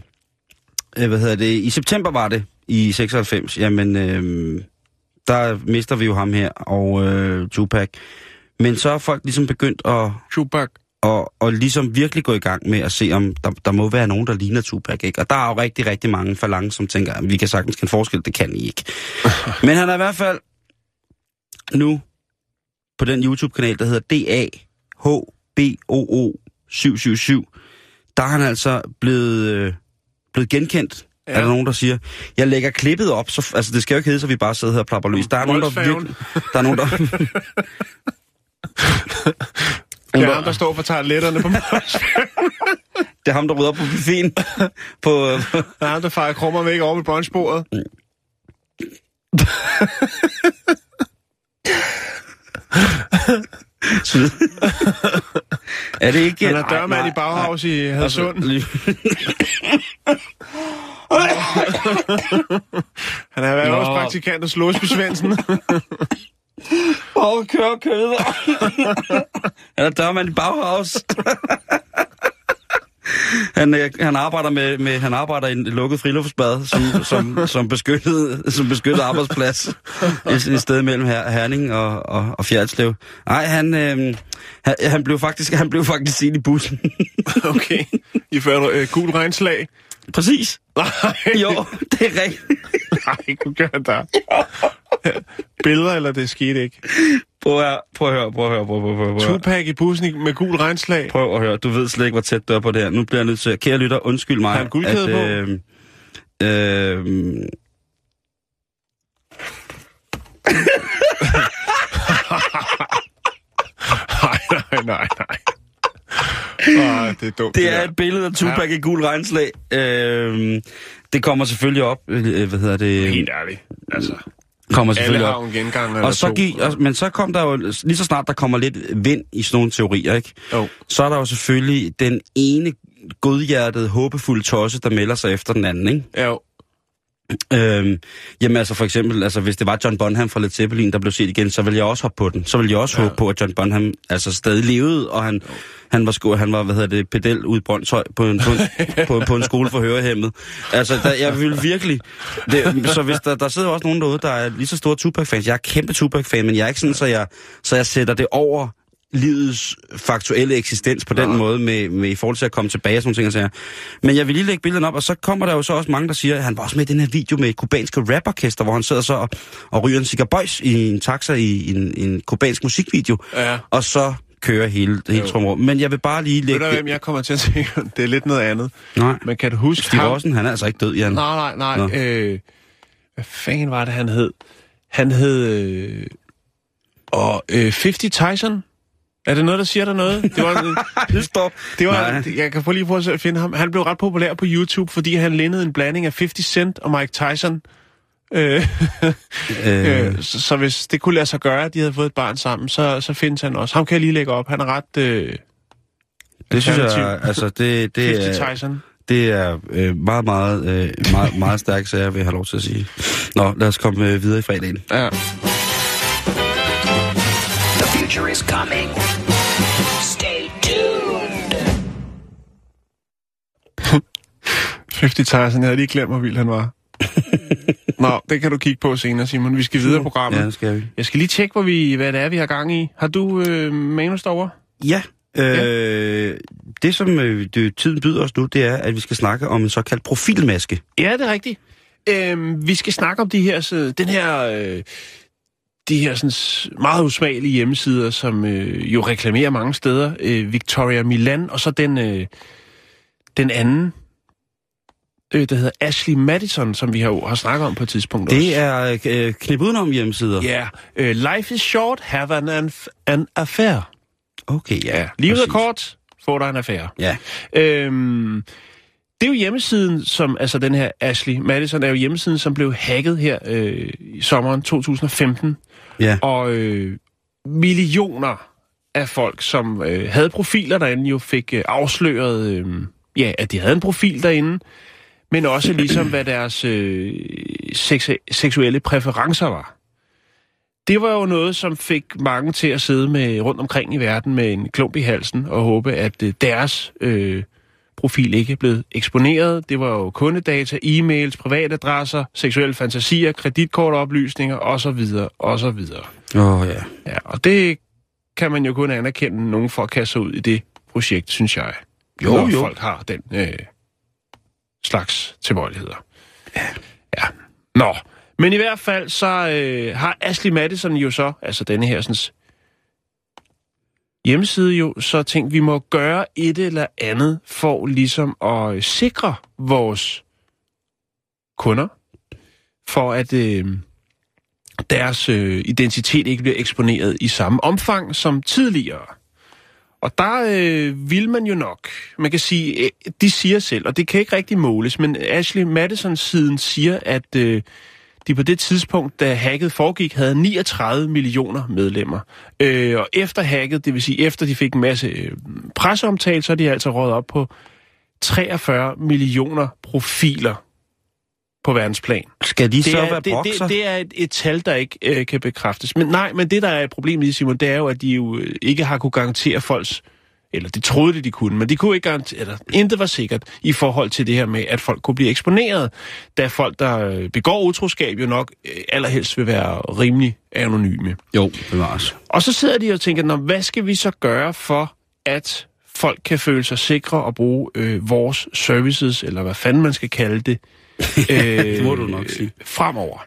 øh, hvad hedder det, i september var det, i 96, jamen, øh, der mister vi jo ham her, og øh, Tupac. Men så er folk ligesom begyndt at, Tupac. og, og ligesom virkelig gå i gang med at se, om der, der må være nogen, der ligner Tupac, ikke? Og der er jo rigtig, rigtig mange falange, som tænker, at vi kan sagtens kende forskel, det kan I ikke. Men han er i hvert fald nu på den YouTube-kanal, der hedder DAHBOO 777, der er han altså blevet, øh, blevet genkendt. Ja. Er der nogen, der siger, jeg lægger klippet op, så, altså det skal jo ikke hedde, så vi bare sidder her og plapper løs. Der er nogen, der virkelig, der er nogen, der, Det er ham, der står for toiletterne på det er ham, der rydder op på buffeten. på, Det er ham, der fejrer krummer væk over ved brunchbordet. er det ikke... Han er dørmand nej, i Bauhaus i Hadsund. Altså, Han er erhvervspraktikant hos Låsby Svendsen. Åh, kør køder. Han er dørmand i Bauhaus. Han, øh, han arbejder med, med han arbejder i en lukket friluftsbad som, som, som, beskyttet, som beskyttet arbejdsplads i, i stedet mellem her, Herning og, og, og Fjerdslev. Nej, han, øh, han, han blev faktisk han blev faktisk set i bussen. Okay. I fører øh, gul regnslag. Præcis. Nej. Jo, det er rigtigt. Nej, du gør der. Billeder, eller det skete ikke? Prøv at prøv at høre, prøv at høre, prøv at høre. Prøv at høre. Tupac i bussen med gul regnslag. Prøv at høre, du ved slet ikke, hvor tæt du er på det her. Nu bliver jeg nødt til at... Kære lytter, undskyld mig. Har han guldkæde på? øh, øh, Nej, nej, nej, nej. Åh, det er dumt. det er der. et billede af Tupac i gul regnslag. Øh, det kommer selvfølgelig op, øh, hvad hedder det? Helt ærligt. Altså, Kommer alle selvfølgelig har op. jo en gengang Og så gik, og, men så kom der jo, lige så snart der kommer lidt vind i sådan nogle teorier, ikke? Jo. så er der jo selvfølgelig den ene godhjertede, håbefulde tosse, der melder sig efter den anden, ikke? Ja, jo. Øhm, jamen altså for eksempel, altså hvis det var John Bonham fra Led Zeppelin, der blev set igen, så ville jeg også hoppe på den. Så ville jeg også ja. Ja. håbe på, at John Bonham altså stadig levede, og han, han var sku, han var, hvad hedder det, pedel ude i Brøndshøj på en, på en, på, på en skole for hørehæmmet. Altså, der, jeg vil virkelig... Det, så hvis der, der sidder også nogen derude, der er lige så store Tupac-fans. Jeg er kæmpe Tupac-fan, men jeg er ikke sådan, så jeg, så jeg sætter det over livets faktuelle eksistens på den Nej. måde, med, med i forhold til at komme tilbage og sådan nogle ting. og sager. Men jeg vil lige lægge billederne op, og så kommer der jo så også mange, der siger, at han var også med i den her video med et kubanske raporkester, hvor han sidder så og, og ryger en cigar boys i en taxa i en, en kubansk musikvideo, Ja. og så kører hele, hele Jo. trummer. Men jeg vil bare lige Ved lægge... du, hvem jeg kommer til at tænke? Det er lidt noget andet. Nej, Men kan du huske Stig ham? Rossen, han er altså ikke død, Jan. Nej, nej, Nå. nej. Øh, hvad fanden var det, han hed? Han hed... Øh, og øh, 50 Tyson? Er det noget, der siger dig noget? Det var, Det står... det var, Nej. jeg kan prøve lige prøve at finde ham. Han blev ret populær på YouTube, fordi han lignede en blanding af 50 Cent og Mike Tyson. Øh, Øh, øh, så, så hvis det kunne lade sig gøre, at de havde fået et barn sammen, så, så findes han også. Ham kan jeg lige lægge op. Han er ret... Øh, det synes jeg, altså, det, det 50 er... Tyson. Det er øh, meget, meget, øh, meget, meget stærke sager, vil jeg have lov til at sige. Nå, lad os komme øh, videre i fredagen. Ja. The future is coming. Stay tuned. 50 Tyson, jeg havde lige glemt, hvor vild han var. Nå, det kan du kigge på senere, Simon. Vi skal videre i programmet. Ja, skal vi. Jeg skal lige tjekke, hvor vi, hvad det er, vi har gang i. Har du øh, manus derovre? Ja, øh, det som øh, det, tiden byder os nu, det er, at vi skal snakke om en såkaldt profilmaske. Ja, det er rigtigt. Øhm, vi skal snakke om de her, så, den her, øh, de her sådan, meget usmagelige hjemmesider, som øh, jo reklamerer mange steder. Øh, Victoria Milan, og så den, øh, den anden, øh, der hedder Ashley Madison, som vi har, har snakket om på et tidspunkt også. Det er øh, knip udenom hjemmesider. Ja, øh, life is short, have an, an, an affair. Okay, ja. Livet er præcis. kort, få dig en affære. Ja. Øhm, det er jo hjemmesiden, som, altså den her Ashley Madison er jo hjemmesiden, som blev hacket her øh, i sommeren 2015. Ja. Og øh, millioner af folk, som øh, havde profiler derinde, jo fik øh, afsløret, øh, ja, at de havde en profil derinde, men også ligesom, hvad deres øh, seksu- seksuelle præferencer var. Det var jo noget, som fik mange til at sidde med rundt omkring i verden med en klump i halsen og håbe, at øh, deres øh, profil ikke blev eksponeret. Det var jo kundedata, e-mails, privatadresser, seksuelle fantasier, kreditkortoplysninger osv. osv. Åh, oh, ja. Ja, og det kan man jo kun anerkende nogen for at kaste sig ud i det projekt, synes jeg. Jo, når jo. folk har den øh, slags tilbøjeligheder. Ja. ja. Nå, men i hvert fald så øh, har Ashley Madison jo så, altså denne her sådan, hjemmeside jo, så tænkt, vi må gøre et eller andet for ligesom at øh, sikre vores kunder, for at øh, deres øh, identitet ikke bliver eksponeret i samme omfang som tidligere. Og der øh, vil man jo nok, man kan sige, øh, de siger selv, og det kan ikke rigtig måles, men Ashley Madison-siden siger, at øh, de på det tidspunkt, da hacket foregik, havde 39 millioner medlemmer. Øh, og efter hacket, det vil sige efter de fik en masse øh, presseomtale, så er de altså rådet op på 43 millioner profiler på verdensplan. Skal de Det så er, være det, det, det er et, et tal, der ikke øh, kan bekræftes. Men nej, men det, der er problemet i, Simon, det er jo, at de jo øh, ikke har kunne garantere folks... Eller det troede de, de kunne, men de kunne ikke garantere... Eller, intet var sikkert i forhold til det her med, at folk kunne blive eksponeret. Da folk, der øh, begår utroskab, jo nok øh, allerhelst vil være rimelig anonyme. Jo, bevares. Og så sidder de og tænker, Nå, hvad skal vi så gøre for, at folk kan føle sig sikre og bruge øh, vores services, eller hvad fanden man skal kalde det, øh, Det må du nok sige. fremover.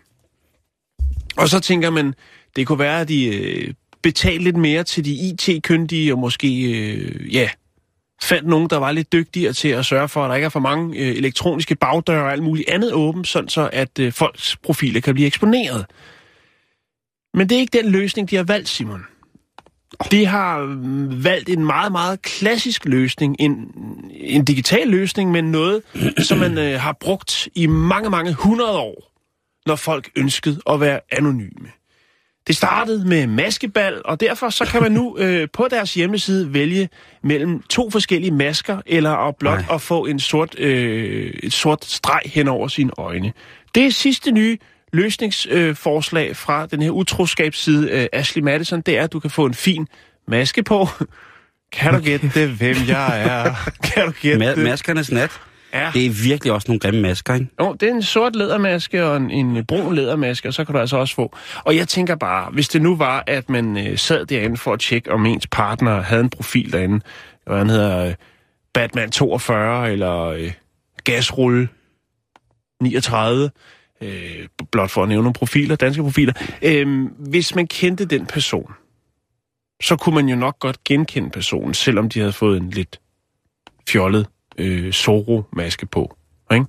Og så tænker man, det kunne være, at de øh, betalte lidt mere til de IT-kyndige, og måske, øh, ja, fandt nogen, der var lidt dygtigere til at sørge for, at der ikke er for mange øh, elektroniske bagdøre og alt muligt andet åbent, sådan så at øh, folks profiler kan blive eksponeret. Men det er ikke den løsning, de har valgt, Simon. De har valgt en meget, meget klassisk løsning, en, en digital løsning, men noget, som man øh, har brugt i mange, mange hundrede år, når folk ønskede at være anonyme. Det startede med maskebal, og derfor så kan man nu øh, på deres hjemmeside vælge mellem to forskellige masker, eller at blot Nej. at få en sort, øh, et sort streg hen over sine øjne. Det er sidste nye løsningsforslag øh, fra den her utroskabsside øh, Ashley Madison, det er, at du kan få en fin maske på. Kan du gætte det, hvem jeg er? Kan du gætte Ma- det? maskernes nat. Ja. Det er virkelig også nogle grimme masker, ikke? Jo, det er en sort lædermaske og en, en brun lædermaske, og så kan du altså også få. Og jeg tænker bare, hvis det nu var, at man øh, sad derinde for at tjekke, om ens partner havde en profil derinde, hvad han hedder, øh, Batman 42 eller øh, Gasrulle 39, øh, blot for at nævne nogle profiler, danske profiler. Øh, hvis man kendte den person, så kunne man jo nok godt genkende personen, selvom de havde fået en lidt fjollet øh, Zorro-maske på. Ikke?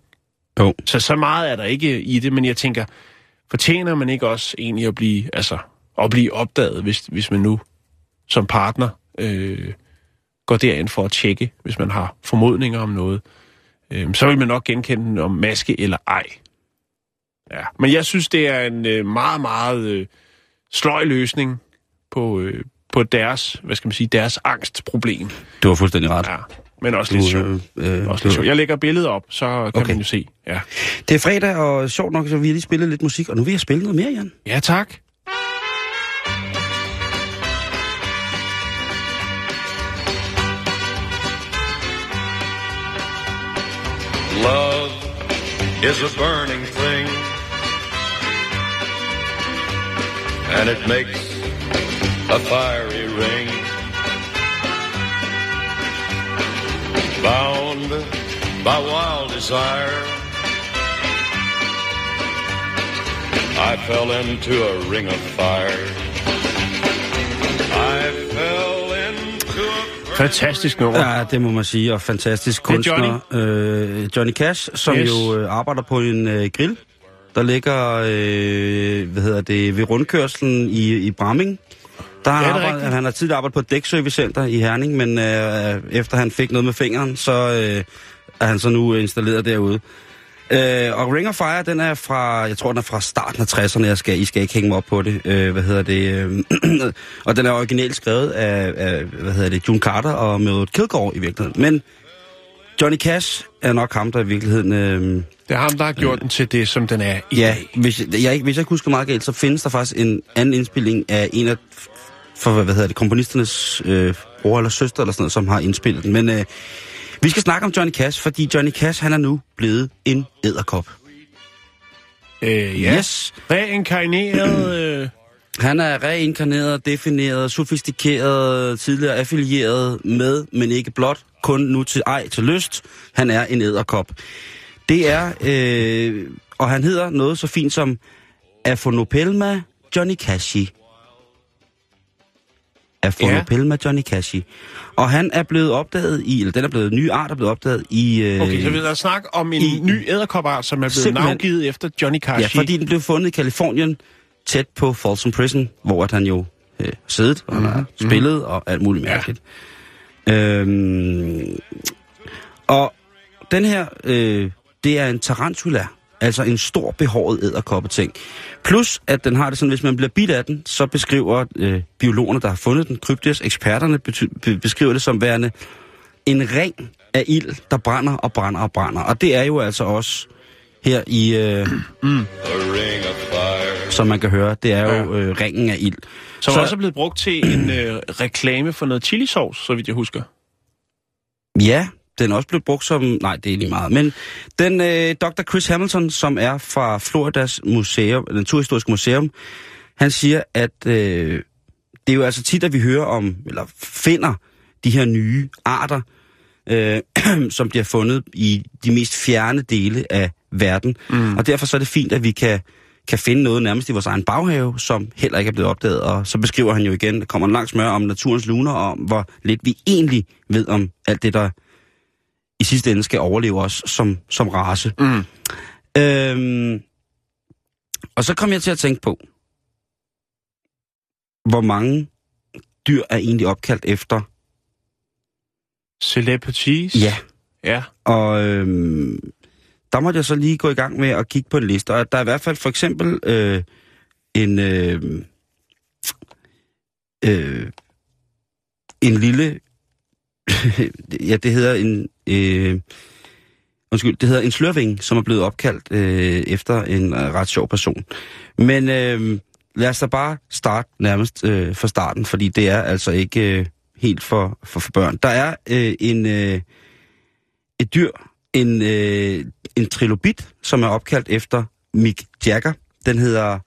Jo. Så så meget er der ikke i det, men jeg tænker, fortjener man ikke også egentlig at blive, altså, at blive opdaget, hvis, hvis man nu som partner øh, går derind for at tjekke, hvis man har formodninger om noget. Øh, så vil man nok genkende den om maske eller ej. Ja. Men jeg synes, det er en øh, meget, meget øh, sløj løsning på, øh, på deres, hvad skal man sige, deres angstproblem. Du har fuldstændig ret. Ja. Men også lidt sjovt. øh, Også lidt sjovt. Jeg lægger billedet op, så kan Okay. okay. man jo se. Ja. Det er fredag, og sjovt nok, så vi har lige spillet lidt musik, og nu vil jeg spille noget mere, Jan. ja, tak. Love is a burning and it makes a fiery ring. Bound by wild desire, I fell into a ring of fire. I fell into a Fantastisk nummer. Ja, det må man sige, og fantastisk Det er kunstner. Øh, Johnny Cash, som Yes. jo øh, arbejder på en øh, grill, der ligger øh, hvad hedder det, ved rundkørslen i, i Bramming. Der har Ja, arbejdet, han har tidligere arbejdet på et dækservicecenter i Herning, men øh, efter han fik noget med fingeren, så øh, er han så nu installeret derude. Øh, og Ring of Fire, den er fra, jeg tror, den er fra starten af 60'erne. Jeg skal, I skal ikke hænge mig op på det. Øh, hvad hedder det? Øh, og den er originalt skrevet af, af, hvad hedder det, June Carter og Mildred Kilgore i virkeligheden. Men Johnny Cash er nok ham, der i virkeligheden... Øh, Det er ham, der har gjort den til det, som den er i ja, hvis jeg, jeg, hvis jeg ikke husker meget galt, så findes der faktisk en anden indspilling af en af for, hvad hedder det, komponisternes øh, bror eller søster eller sådan noget, som har indspillet den. Men øh, vi skal snakke om Johnny Cash, fordi Johnny Cash, han er nu blevet en æderkop. Øh, ja. Yes. Reinkarneret... Øh, Han er reinkarneret, defineret, sofistikeret, tidligere affilieret med, men ikke blot, kun nu til ej til lyst. Han er en æderkop. Det er, øh, og han hedder noget så fint som Afonopelma Johnny Cashi. Afonopelma Johnny Cashi. Og han er blevet opdaget i, eller den er blevet, ny art er blevet opdaget i... Øh, okay, så vil der snakke om en i- ny æderkopart, som er blevet navngivet efter Johnny Cash. Ja, fordi den blev fundet i Kalifornien, tæt på Folsom Prison, hvor at han jo øh, siddet og Mhm. har spillet og alt muligt mærkeligt. Øhm, og den her, øh, det er en tarantula, altså en stor behåret æderkoppeting. Plus, at den har det sådan, hvis man bliver bidt af den, så beskriver øh, biologerne, der har fundet den, kryptis, eksperterne, be- beskriver det som værende en ring af ild, der brænder og brænder og brænder. Og det er jo altså også her i... Øh, fire. Som man kan høre, det er jo øh, ringen af ild. Som Så- også er blevet brugt til en øh, reklame for noget chilisauce, så vidt jeg husker. Ja, den er også blevet brugt som... Nej, det er lige meget. Men den øh, Dr. Chris Hamilton, som er fra Floridas museum, Naturhistoriske Museum, han siger, at øh, det er jo altså tit, at vi hører om, eller finder de her nye arter, øh, som bliver fundet i de mest fjerne dele af verden. Mm. Og derfor så er det fint, at vi kan, kan finde noget nærmest i vores egen baghave, som heller ikke er blevet opdaget. Og så beskriver han jo igen, der kommer en lang smør om naturens luner, og om hvor lidt vi egentlig ved om alt det, der i sidste ende skal overleve os som, som race. Mm. Øhm, og så kom jeg til at tænke på, hvor mange dyr er egentlig opkaldt efter. Celebrities? Ja. Ja. Og øhm, der måtte jeg så lige gå i gang med at kigge på en liste. Og der er i hvert fald for eksempel øh, en, øh, øh, en lille... ja, det hedder en... Øh, undskyld, det hedder en slørving, som er blevet opkaldt øh, efter en øh, ret sjov person. Men øh, lad os da bare starte nærmest øh, fra starten, fordi det er altså ikke øh, helt for, for, for børn. Der er øh, en... Øh, et dyr, en, øh, en trilobit, som er opkaldt efter Mick Jagger. Den hedder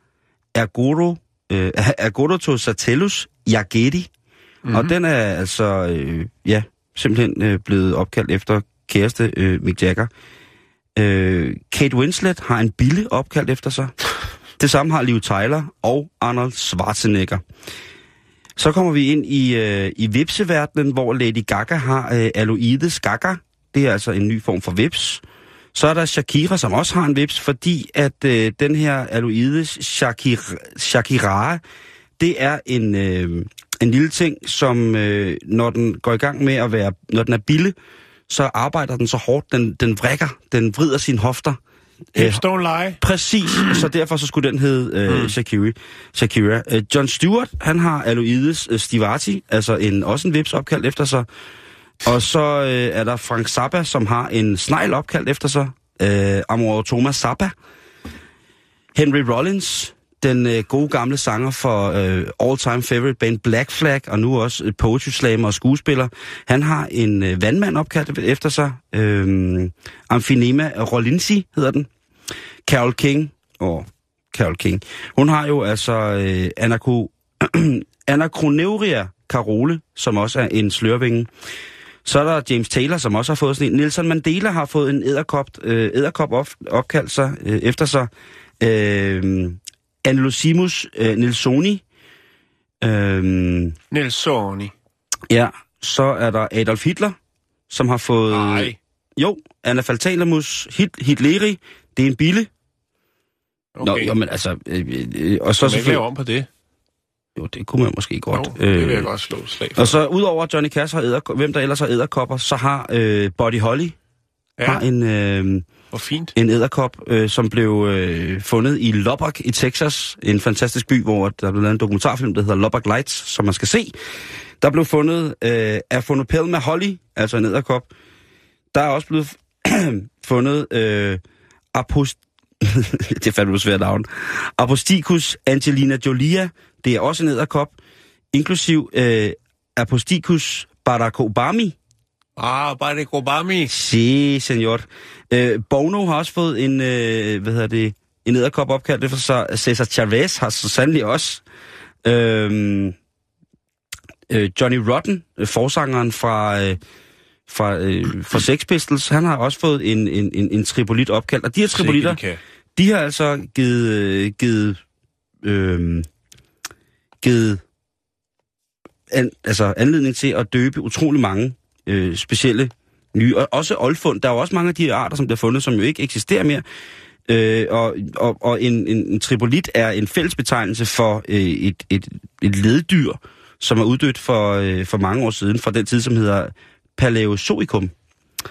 Ergoro, øh, Ergodotosatellus jageri. Mm-hmm. Og den er altså, øh, ja, simpelthen øh, blevet opkaldt efter kæreste øh, Mick Jagger. Øh, Kate Winslet har en bille opkaldt efter sig. Det samme har Liv Tyler og Arnold Schwarzenegger. Så kommer vi ind i, øh, i vipseverdenen, hvor Lady Gaga har øh, Aloides Gaga. Det er altså en ny form for vips. Så er der Shakira, som også har en vips, fordi at øh, den her Aloides Shakira, Shakira det er en, øh, en lille ting, som øh, når den går i gang med at være, når den er bille, så arbejder den så hårdt, den, den vrikker, den vrider sine hofter. Hips don't lie. Præcis, så derfor så skulle den hedde øh, Shakira. Shakira. Øh, John Stewart, han har Aloides øh, Stivati, altså en, også en vips opkaldt efter sig. Og så øh, er der Frank Zappa, som har en snegl opkaldt efter sig. Øh, Amor Thomas Zappa. Henry Rollins, den øh, gode gamle sanger for øh, all-time favorite band Black Flag, og nu også øh, poetry slammer og skuespiller. Han har en øh, vandmand opkaldt efter sig. Øh, Amphonema Rollinsi hedder den. Carol King, og Carol King. Hun har jo altså øh, anako, Anacroneuria carole, som også er en slørvinge. Så er der James Taylor, som også har fået sådan en. Nelson Mandela har fået en æderkop, øh, æderkop op, opkaldt sig øh, efter sig. Øh, Anelosimus øh, Nelsoni. Øh, Nelsoni. ja, så er der Adolf Hitler, som har fået... Nej. Jo, Anafaltalamus Hit, Hitleri. Det er en bille. Okay. Nå, jo, men altså... Øh, øh, og så selvfølgelig... om på det? Jo, det kunne man måske godt. Jo, det vil jeg godt slå slag for. Og så udover Johnny Cash har æder, hvem der ellers har æderkopper, så har øh, Buddy Holly ja. har en, øh, hvor fint. en æderkop, øh, som blev øh, fundet i Lubbock i Texas. En fantastisk by, hvor der blev lavet en dokumentarfilm, der hedder Lubbock Lights, som man skal se. Der blev fundet øh, Aphonopelma holly, altså en æderkop. Der er også blevet fundet øh, apost... det er fandme svært navn. Aposticus angelina jolia, det er også en æderkop, inklusiv øh, Aposticus baracobami, Ah, bare det Obami. Si, senor. Øh, Bono har også fået en, øh, hvad hedder det, en æderkop opkaldt efter sig. Cesar Chavez har så sandelig også. Øh, øh, Johnny Rotten, forsangeren fra, øh, fra, øh, fra Sex Pistols, han har også fået en, en, en, en tripolit opkaldt. Og de her tripolitter, Sikke, de de har altså givet, øh, givet, øh, givet an, altså anledning til at døbe utrolig mange øh, specielle nye, og også oldfund. Der er jo også mange af de arter, som bliver fundet, som jo ikke eksisterer mere. Øh, og og, og en, en, en tripolit er en fællesbetegnelse for øh, et, et, et leddyr, som er uddødt for, øh, for mange år siden, fra den tid, som hedder Paleozoikum.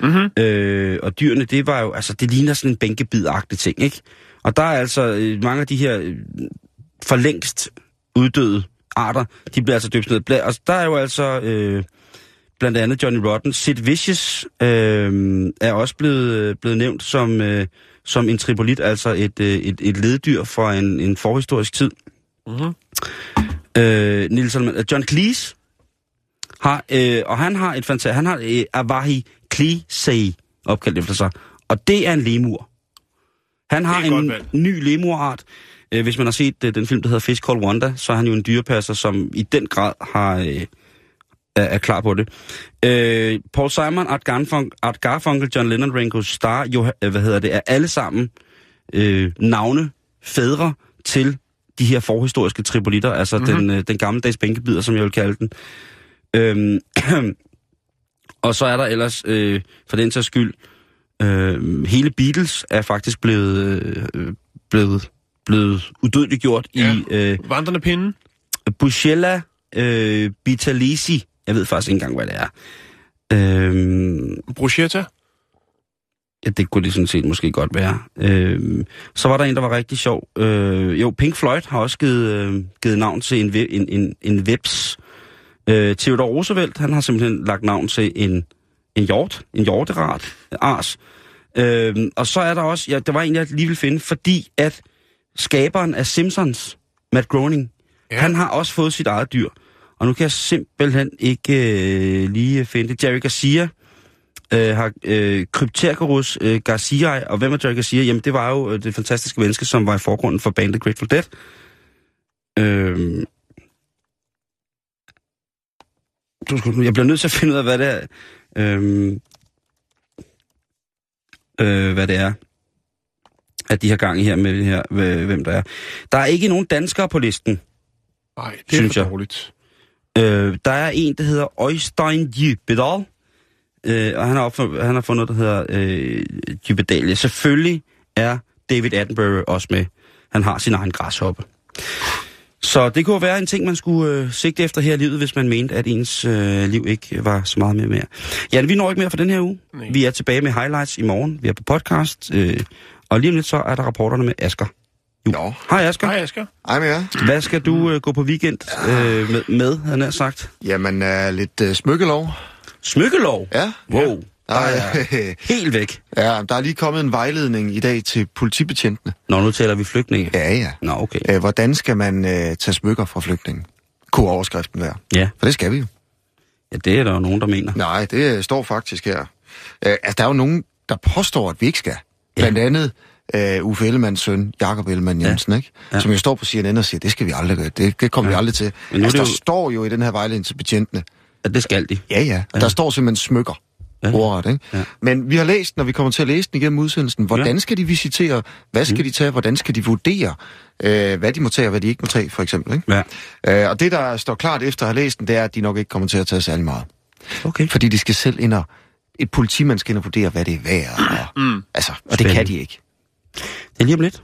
Mm-hmm. Øh, og dyrene, det var jo, altså det ligner sådan en bænkebid-agtig ting, ikke? Og der er altså øh, mange af de her øh, for længst uddøde arter, de bliver altså døbt ned. Og der er jo altså øh, blandt andet Johnny Rotten. Sid Vicious øh, er også blevet, blevet nævnt som, øh, som en tripolit, altså et, øh, et, et leddyr fra en, en forhistorisk tid. Mm-hmm. Øh, Niels John Cleese har, øh, og han har et fantastisk, han har øh, Avahi Cleese opkaldt efter sig, og det er en lemur. Han har en valg. ny lemurart. Øh, hvis man har set øh, den film, der hedder Fish Called Wanda, så er han jo en dyrepasser, som i den grad har, øh, er, er klar på det. Øh, Paul Simon, Art, Garfunkel, Art Garfunkel, John Lennon, Ringo Starr, jo, øh, hvad hedder det, er alle sammen øh, navne, fædre til de her forhistoriske tripolitter, altså mm-hmm. den, øh, den gammeldags bænkebider, som jeg vil kalde den. Øhm, og så er der ellers, øh, for den sags skyld, øh, hele Beatles er faktisk blevet, øh, blevet, blevet udødeligt gjort Ja. i øh, Vandrende pinde. Bushella øh, Bitalisi. Jeg ved faktisk ikke engang, hvad det er. Øh, Bruschetta. ja, det kunne det sådan set måske godt være. Øh, så var der en, der var rigtig sjov. Øh, jo, Pink Floyd har også givet, øh, givet navn til en, en, en, en webs. Øh, Theodor Roosevelt, han har simpelthen lagt navn til en, en hjort, en hjorterat, ars. Øh, og så er der også, ja, der var en, jeg lige vil finde, fordi at skaberen af Simpsons, Matt Groening, ja. han har også fået sit eget dyr. Og nu kan jeg simpelthen ikke øh, lige finde det. Jerry Garcia øh, har øh, Cryptercarus øh, Garcia, og hvem er Jerry Garcia? Jamen, det var jo øh, det fantastiske menneske, som var i forgrunden for bandet Grateful Dead. Øh, du skulle, jeg bliver nødt til at finde ud af, hvad det er. Øh, øh, hvad det er, at de har gang i her med det her, hv- hvem der er. Der er ikke nogen danskere på listen. Nej, det er Synes for jeg. dårligt. Øh, der er en, der hedder Øystein Dybedal, øh, og han har, opfundet, han har fundet noget, der hedder øh, Dybedalia. Selvfølgelig er David Attenborough også med. Han har sin egen græshoppe. Så det kunne være en ting, man skulle øh, sigte efter her i livet, hvis man mente, at ens øh, liv ikke var så meget mere mere. Ja, vi når ikke mere for den her uge. Nej. Vi er tilbage med highlights i morgen. Vi er på podcast. Øh, og lige om lidt så er der rapporterne med Asker. Nå. Hej Asker. Hej, Asger. Ej, men ja. Hvad skal du øh, gå på weekend øh, med, med, havde nær sagt? Jamen, uh, lidt uh, smykkelov. Smykkelov? Ja. Wow. Der er, Helt væk. ja, der er lige kommet en vejledning i dag til politibetjentene. Nå, nu taler vi flygtninge. Ja, ja. Nå, okay. Uh, hvordan skal man uh, tage smykker fra flygtningen? Kunne overskriften være. Ja. For det skal vi jo. ja, det er der jo nogen, der mener. Nej, det øh, står faktisk her. Uh, altså, der er jo nogen, der påstår, at vi ikke skal. Blandt andet uh, Uffe Ellemanns søn, Jakob Ellemann Jensen, ja. ikke? Ja. Ja. som jo står på CNN og siger, det skal vi aldrig gøre, det, det kommer ja. vi aldrig til. Men nu Altså, det der jo- står jo i den her vejledning til betjentene, At det skal de. ja ja, Ja. der står simpelthen smykker. Ja. Ordret, ikke? Ja. Men vi har læst, når vi kommer til at læse den igennem udsendelsen, hvordan Ja. skal de visitere, hvad skal mm. de tage, hvordan skal de vurdere, øh, hvad de må tage og hvad de ikke må tage, for eksempel. Ikke? Ja. Øh, og det, der står klart efter at have læst den, det er, at de nok ikke kommer til at tage særlig meget. Okay. Fordi de skal selv ind og... Et politimand skal ind og vurdere, hvad det er værd. Og, mm. Altså, og det kan de ikke. Det er lige om lidt.